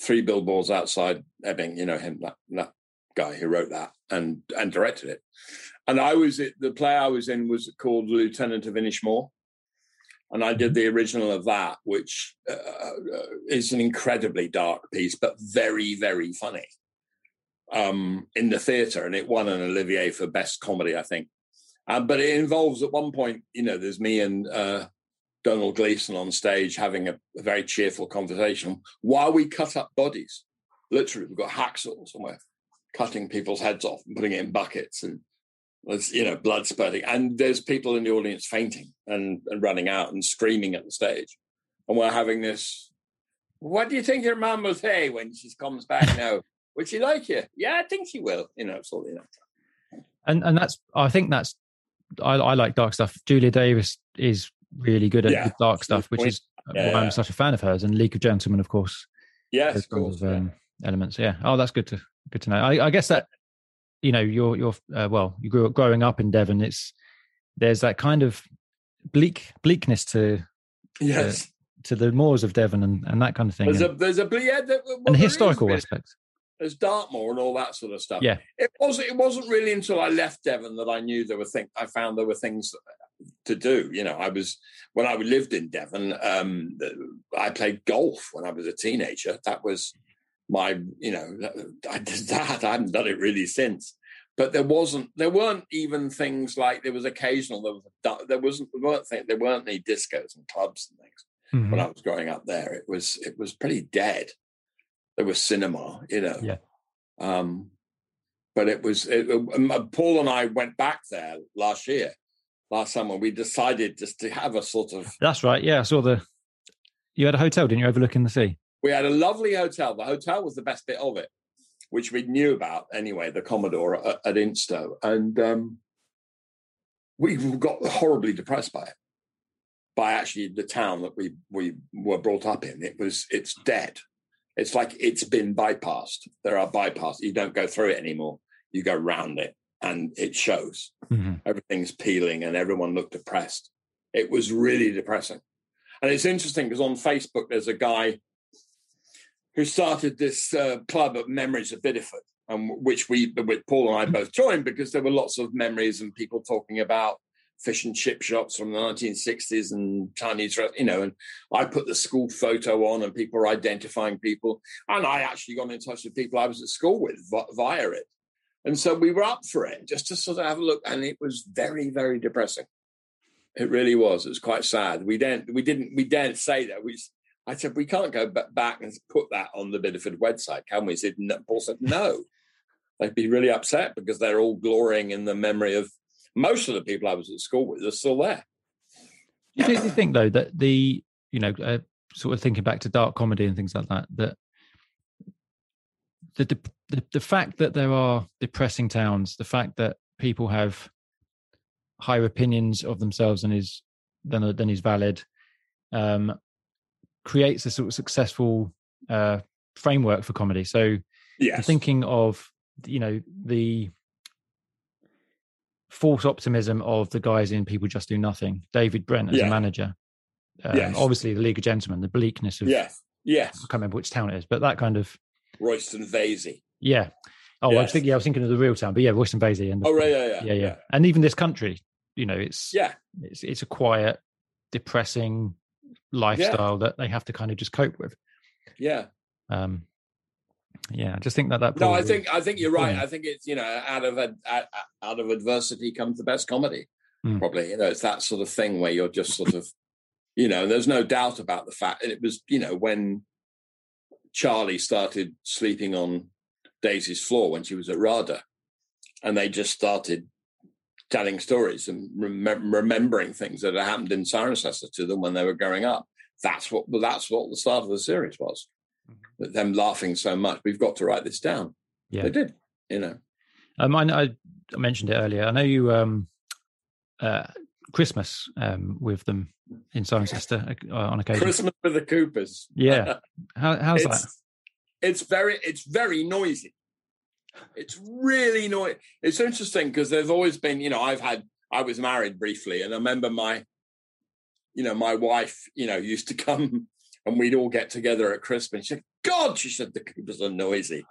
three billboards outside Ebbing. You know him, that, that guy who wrote that and and directed it. And I was the play I was in was called Lieutenant of Inishmore, and I did mm-hmm. the original of that, which uh, uh, is an incredibly dark piece, but very very funny. Um, in the theatre, and it won an Olivier for best comedy, I think. Uh, but it involves at one point, you know, there's me and uh, Domhnall Gleeson on stage having a, a, very cheerful conversation while we cut up bodies. Literally, we've got hacksaws and we're cutting people's heads off and putting it in buckets and there's you know blood spurting and there's people in the audience fainting and, and running out and screaming at the stage and we're having this what do you think your mum will say when she comes back now would she like you yeah i think she will you know sort of and and that's i think that's I, I like dark stuff julia davis is really good at yeah. dark stuff, which is yeah, why I'm such a fan of hers. And League of Gentlemen, of course. Yes, of course. Of, um, elements. Yeah. Oh, that's good to good to know. I, I guess that you know you're you're uh, well you grew up growing up in Devon. It's there's that kind of bleak bleakness to yes. Uh, to the moors of Devon and, and that kind of thing. There's and, a there's a yeah, there, well, and historical aspects. There's Dartmoor and all that sort of stuff. Yeah, it wasn't. It wasn't really until I left Devon that I knew there were things. I found there were things to do. You know, I was when I lived in Devon. Um, I played golf when I was a teenager. That was my, you know, I did that. I haven't done it really since. But there wasn't, there weren't even things like there was occasional. There was, there wasn't, there weren't, there weren't any discos and clubs and things mm-hmm. when I was growing up there. It was, it was pretty dead. There was cinema, you know. Yeah. Um, but it was it, Paul and I went back there last year, last summer, we decided just to have a sort of. That's right. Yeah, I saw the. You had a hotel, didn't you, overlooking the sea? We had a lovely hotel. The hotel was the best bit of it, which we knew about anyway. The Commodore at, at Instow, and um, we got horribly depressed by it. By actually the town that we we were brought up in, it was it's dead. It's like it's been bypassed. There are bypass. You don't go through it anymore. You go round it and it shows. Mm-hmm. Everything's peeling and everyone looked depressed. It was really depressing. And it's interesting because on Facebook, there's a guy who started this uh, club of memories of Bideford, um, which we, with Paul and I both joined because there were lots of memories and people talking about fish and chip shops from the 1960s and Chinese, you know, and I put the school photo on and people were identifying people. And I actually got in touch with people I was at school with via it. And so we were up for it just to sort of have a look, and it was very, very depressing. It really was. It was quite sad. We didn't, we didn't, we daren't say that. We, I said, we can't go back and put that on the Bideford website, can we? Said, Paul said, no. They'd be really upset because they're all glorying in the memory of most of the people I was at school with are still there. Do you think, though, that the, you know, uh, sort of thinking back to dark comedy and things like that, that the, the the fact that there are depressing towns, the fact that people have higher opinions of themselves than is than than is valid, um, creates a sort of successful uh, framework for comedy. So, yeah, thinking of you know the false optimism of the guys in People Just Do Nothing, David Brent as yeah. a manager. Um, yes. Obviously, the League of Gentlemen, the bleakness of yes, yes. I can't remember which town it is, but that kind of Royston Vasey. Yeah. Oh, yes. I was thinking. I was thinking of the real town, but yeah, Royston Vasey. And the, oh, right, yeah, yeah, yeah, yeah, And even this country, you know, it's yeah, it's it's a quiet, depressing lifestyle yeah. that they have to kind of just cope with. Yeah. Um. Yeah, I just think that that. No, I think I think you're right. I think it's you know out of a, out of adversity comes the best comedy. Mm. Probably, you know, it's that sort of thing where you're just sort of, you know, there's no doubt about the fact. And it was, you know, when Charlie started sleeping on Daisy's floor when she was at RADA. And they just started telling stories and rem- remembering things that had happened in Cirencester to them when they were growing up. that's what that's what the start of the series was. Mm-hmm. Them laughing so much, we've got to write this down. Yeah, they did. You know, um, I, I mentioned it earlier. I know you um, uh, Christmas um, with them in Cirencester uh, on occasion. Christmas with the Coopers. Yeah, How, how's it's, that? It's very, it's very noisy. It's really noisy. It's interesting because there's always been, you know, I've had, I was married briefly, and I remember my, you know, my wife, you know, used to come and we'd all get together at Christmas. She said, "God," she said, "the Coopers are noisy,"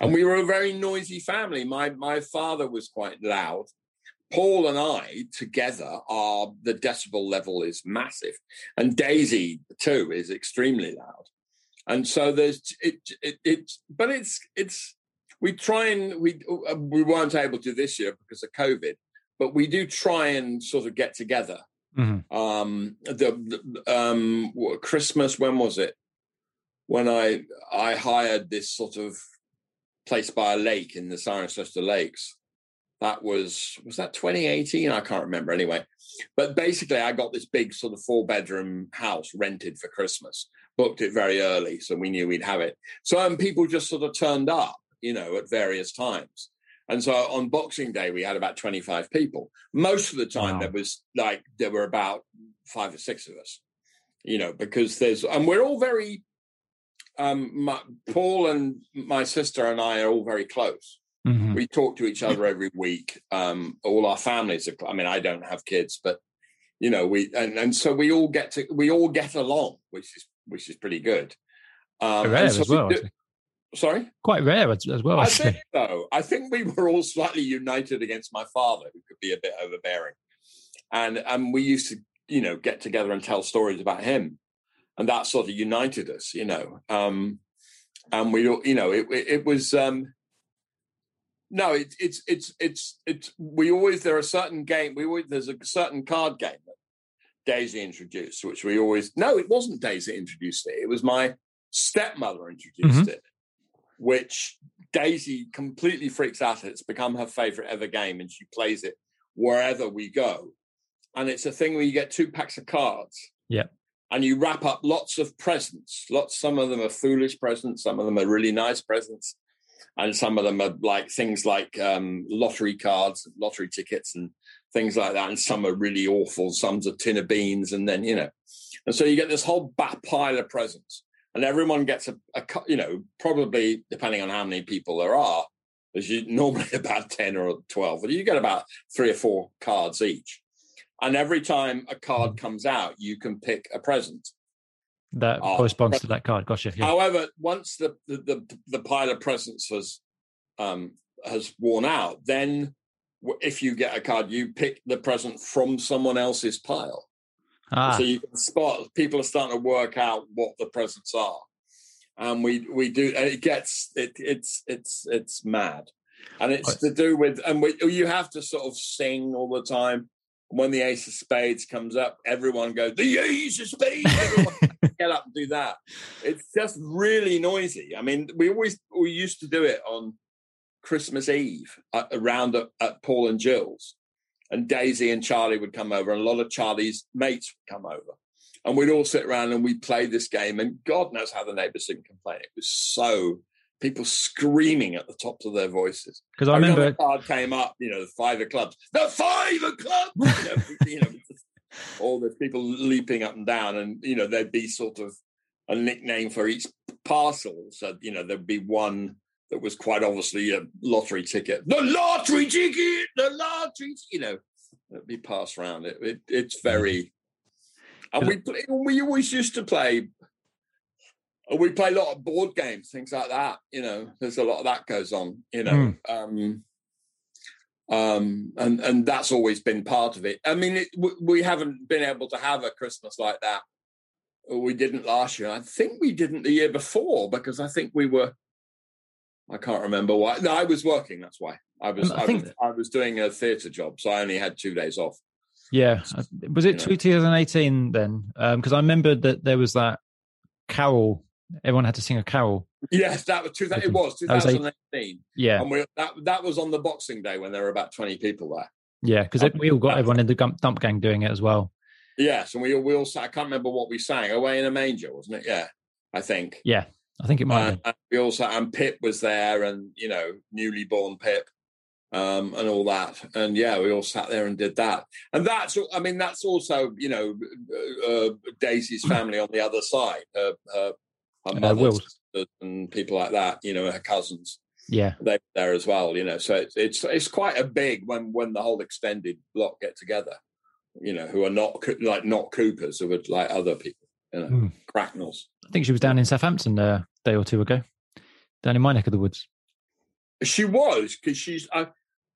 and we were a very noisy family. My my father was quite loud, Paul and I together are the decibel level is massive, and Daisy too is extremely loud, and so there's it it, it but it's it's we try and we uh, we weren't able to this year because of COVID, but we do try and sort of get together. Mm-hmm. Um, the, the um, Christmas when was it? When I I hired this sort of place by a lake in the Cirencester Lakes that was was that 2018 i can't remember anyway but basically i got this big sort of four bedroom house rented for christmas booked it very early so we knew we'd have it so um, people just sort of turned up you know at various times and so on boxing day we had about 25 people most of the time wow. there was like there were about five or six of us you know because there's and we're all very um my, paul and my sister and i are all very close Mm-hmm. We talk to each other every week. Um, all our families are. I mean, I don't have kids, but you know, we and, and so we all get to we all get along, which is which is pretty good. Um, rare so as well. Do, sorry, quite rare as, as well. I think so. I think we were all slightly united against my father, who could be a bit overbearing, and and we used to you know get together and tell stories about him, and that sort of united us, you know. Um, and we, you know, it, it, it was. Um, no, it, it's it's it's it's we always there are certain game we always there's a certain card game that Daisy introduced, which we always no, it wasn't Daisy introduced it. It was my stepmother introduced mm-hmm. it, which Daisy completely freaks out. It's become her favorite ever game, and she plays it wherever we go. And it's a thing where you get two packs of cards. Yeah. And you wrap up lots of presents. Lots, some of them are foolish presents, some of them are really nice presents and some of them are like things like um, lottery cards, lottery tickets, and things like that. And some are really awful. Some's a tin of beans, and then you know, and so you get this whole bat pile of presents, and everyone gets a, a you know, probably depending on how many people there are, there's normally about ten or twelve, but you get about three or four cards each. And every time a card comes out, you can pick a present that uh, corresponds to that card. Gotcha. Yeah. However, once the, the the, the pile of presents has um, has worn out, then if you get a card, you pick the present from someone else's pile. Ah. So you can spot. People are starting to work out what the presents are, and we we do. it gets it. It's it's it's mad, and it's to do with and we, you have to sort of sing all the time. When the ace of spades comes up, everyone goes, "The ace of spades!" Everyone get up and do that. It's just really noisy. I mean, we always we used to do it on Christmas Eve at, around at, at Paul and Jill's, and Daisy and Charlie would come over, and a lot of Charlie's mates would come over, and we'd all sit around and we'd play this game. And God knows how the neighbours didn't complain. It was so people screaming at the tops of their voices. Because I, I remember the card came up, you know, the five of clubs, the five of clubs. You know, you know all the people leaping up and down, and you know there'd be sort of a nickname for each parcel. So you know there'd be one that was quite obviously a lottery ticket. The lottery ticket, the lottery. You know, it'd pass passed around. It, it it's very. And we play, we always used to play. We play a lot of board games, things like that. You know, there's a lot of that goes on. You know, mm. um, um, and and that's always been part of it. I mean, it, we haven't been able to have a Christmas like that. We didn't last year. I think we didn't the year before because I think we were. I can't remember why. No, I was working. That's why I was. I, I was, I was doing a theatre job, so I only had two days off. Yeah, was it you know. 2018 then? Because um, I remember that there was that carol everyone had to sing a carol. Yes, that was two, it was 2018. yeah, and we, that that was on the Boxing Day when there were about 20 people there. Yeah, because we all got everyone in the dump gang doing it as well. Yes, and we all, we all I can't remember what we sang. Away in a manger, wasn't it? Yeah, I think. Yeah, I think it might. Uh, we also and Pip was there, and you know, newly born Pip, um, and all that. And yeah, we all sat there and did that. And that's, I mean, that's also you know, uh, Daisy's family on the other side, her, her, her Uh, mother Will's. and people like that. You know, her cousins Yeah, they were there as well. You know, so it's it's it's quite a big when when the whole extended block get together. You know, who are not like not Coopers, who are like other people. You know, Hmm. Cracknells. I think she was down in Southampton uh, a day or two ago, down in my neck of the woods. She was because she's I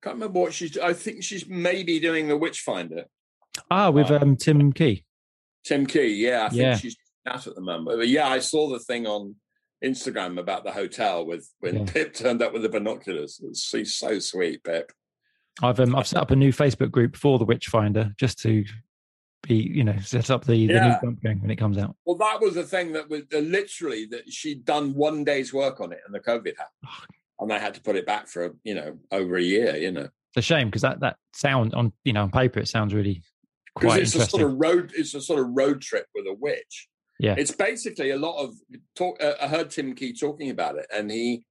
can't remember what she's. I think she's maybe doing the Witchfinder. Ah, with Uh, um, Tim Key. Tim Key, yeah, I think Yeah. she's out at the moment. But yeah, I saw the thing on Instagram about the hotel with when Yeah. Pip turned up with the binoculars. She's so sweet, Pip. I've um, I've set up a new Facebook group for the Witchfinder just to be, you know, set up the, the new Yeah. bump gang when it comes out. Well, that was the thing that was uh, literally that she'd done one day's work on it, and the COVID happened, and they had to put it back for you know over a year. You know, It's a shame because that that sound on you know on paper it sounds really because quite it's a sort of road. It's a sort of road trip with a witch. Yeah. it's basically a lot of talk. Uh, I heard Tim Key talking about it, and he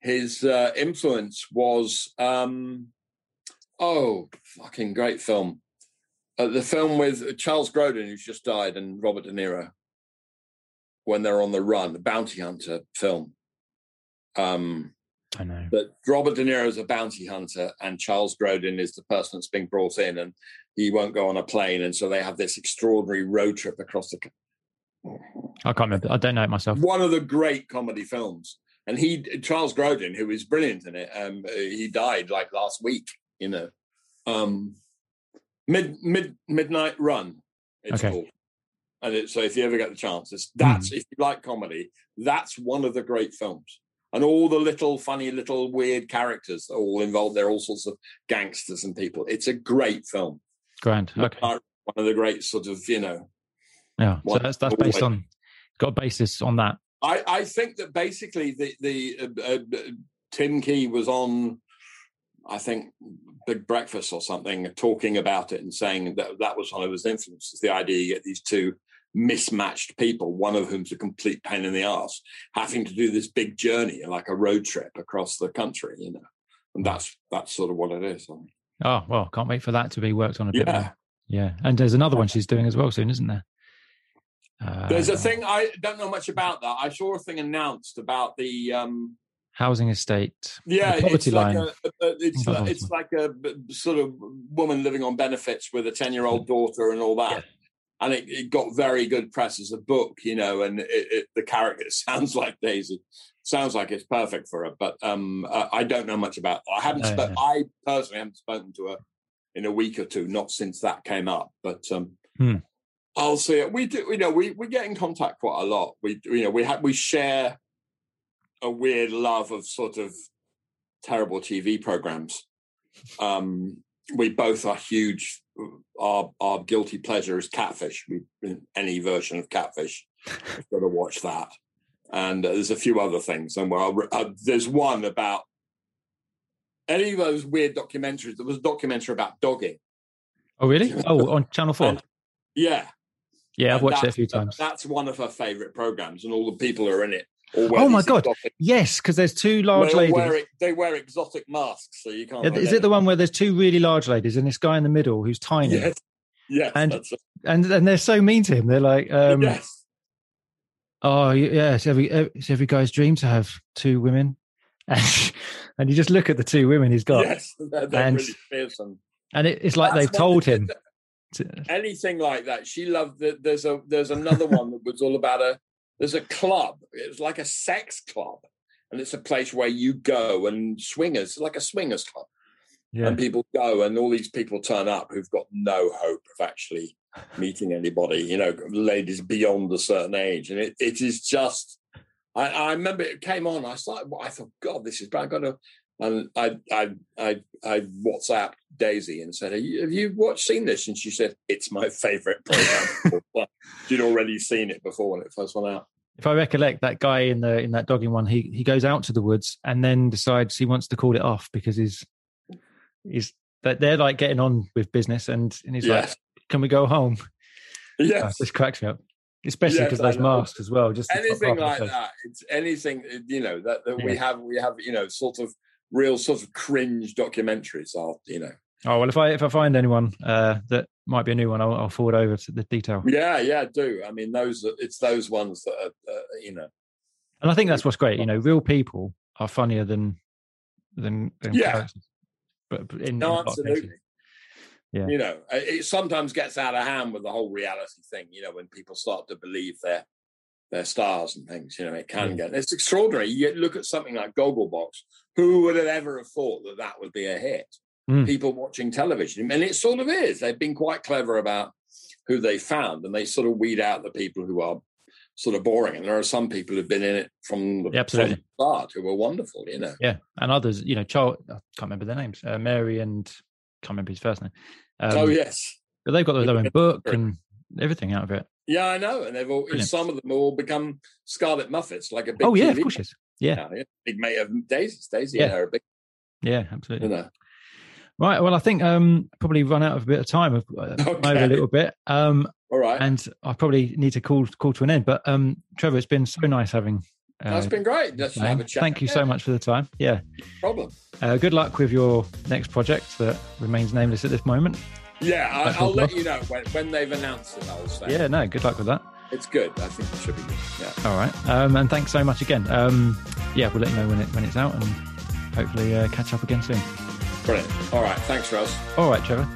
his uh, influence was um oh fucking great film. Uh, the film with Charles Grodin, who's just died, and Robert De Niro, when they're on the run, the bounty hunter film. Um, I know. but Robert De Niro is a bounty hunter, and Charles Grodin is the person that's being brought in, and he won't go on a plane, and so they have this extraordinary road trip across the. I can't remember. I don't know it myself. One of the great comedy films, and he Charles Grodin, who is brilliant in it, um, he died like last week. You know, um, mid mid midnight run. It's Okay. called. And it, so, if you ever get the chance, it's that's if you like comedy, that's one of the great films. And all the little funny, little weird characters are all involved. They're all sorts of gangsters and people. It's a great film. Grand. Okay. One of the great sort of, you know. Yeah. So that's that's based on got a basis on that. I, I think that basically the the uh, uh, Tim Key was on, I think, Big Breakfast or something, talking about it and saying that that was one of his influences. The idea you get these two mismatched people, one of whom's a complete pain in the ass, having to do this big journey, like a road trip across the country, you know. And that's that's sort of what it is. I think. Oh well, can't wait for that to be worked on a bit Yeah. more. Yeah. And there's another one she's doing as well soon, isn't there? Uh, There's a thing I don't know much about that. I saw a thing announced about the um housing estate. Yeah, poverty it's line. like a, a- it's like, it's like a sort of woman living on benefits with a ten year old daughter and all that. Yeah. And it, it got very good press as a book, you know. And it, it, the character sounds like Daisy, sounds like it's perfect for her. But um, I, I don't know much about. I haven't. No. I personally haven't spoken to her in a week or two, not since that came up. But um, Hmm. I'll see it. We do. You know, we we get in contact quite a lot. We you know we have we share a weird love of sort of terrible TV programs. Um, we both are huge. Our our guilty pleasure is Catfish. We any version of Catfish. We've got to watch that. And uh, there's a few other things. And well, uh, there's one about any of those weird documentaries. There was a documentary about dogging. Oh really? Oh, on Channel Four. And- Yeah, Yeah, I've watched it a few times. That's one of her favourite programs, and all the people are in it. Oh my God. exotic- Yes, because there's two large ladies. wear they wear exotic masks, so you can't. Yeah, Is it the one where there's two really large ladies and this guy in the middle who's tiny? Yes, yes, And-. And and they're so mean to him. They're like, um, yes. oh yeah, it's every it's every guy's dream to have two women. And, and you just look at the two women he's got, yes, they're, they're and really fearsome. and it, it's like That's they've told him. To, anything like that. She loved that. There's a there's another one that was all about a. There's a club. It's like a sex club, and it's a place where you go and swingers, like a swingers club, yeah, and people go, and all these people turn up who've got no hope of actually meeting anybody. You know, ladies beyond a certain age, and it, it is just. I, I remember it came on. I started. I thought, God, this is. Bad. I've got to. And I, I, I, I WhatsApped Daisy and said, Have you, have you watched seen this? And she said, It's my favourite program. Well, She'd already seen it before when it first went out. if I recollect that guy in the in that dogging one, he he goes out to the woods and then decides he wants to call it off because he's he's that they're like getting on with business and, and he's like, can we go home? Yeah, uh, this cracks me up, especially because I those masks as well. Just anything like that. It's anything you know that, that we have. We have you know sort of real sort of cringe documentaries. Are you know? Oh well, if I if I find anyone uh, that might be a new one, I'll, I'll forward over to the detail. Yeah, yeah, do. I mean, those. are- It's those ones that are uh, you know. And I think that's what's great. You know, real people are funnier than than, than Yeah. characters. But, in, in No, cases. absolutely. Yeah. You know, it it sometimes gets out of hand with the whole reality thing. You know, when people start to believe they're they're stars and things. You know, it can get. It's extraordinary. You look at something like Gogglebox. Who would have ever have thought that that would be a hit? Mm. People watching television, and it sort of is. They've been quite clever about who they found, and they sort of weed out the people who are sort of boring. And there are some people who've been in it from the, Yeah, absolutely. from the start who were wonderful. You know. Yeah, and others, you know, Charles, I can't remember their names, uh, Mary and can't remember his first name. Um, oh yes. but they've got their own book and everything out of it. Yeah, I know, and they've all Brilliant. some of them all become Scarlett Moffatts, like a big. oh yeah, of TV course, yes. Yeah, yeah. big mate of Daisy's. Daisy Yeah. and her are big, yeah, you absolutely. know. Right. Well, I think um probably run out of a bit of time. I've uh, over a little bit. Um, All right, and I probably need to call call to an end. But um, Trevor, it's been so nice having. Uh, that's been great. Let's have a Thank you Yeah, so much for the time. Yeah. no problem. Uh, good luck with your next project that remains nameless at this moment. Yeah, I, I'll let you know when, when they've announced it. I'll say. Yeah, no, good luck with that. it's good. I think it should be good. Yeah. All right. Um, and thanks so much again. Um, yeah, we'll let you know when it when it's out and hopefully uh, catch up again soon. Brilliant. All right. Thanks, Russ. All right, Trevor.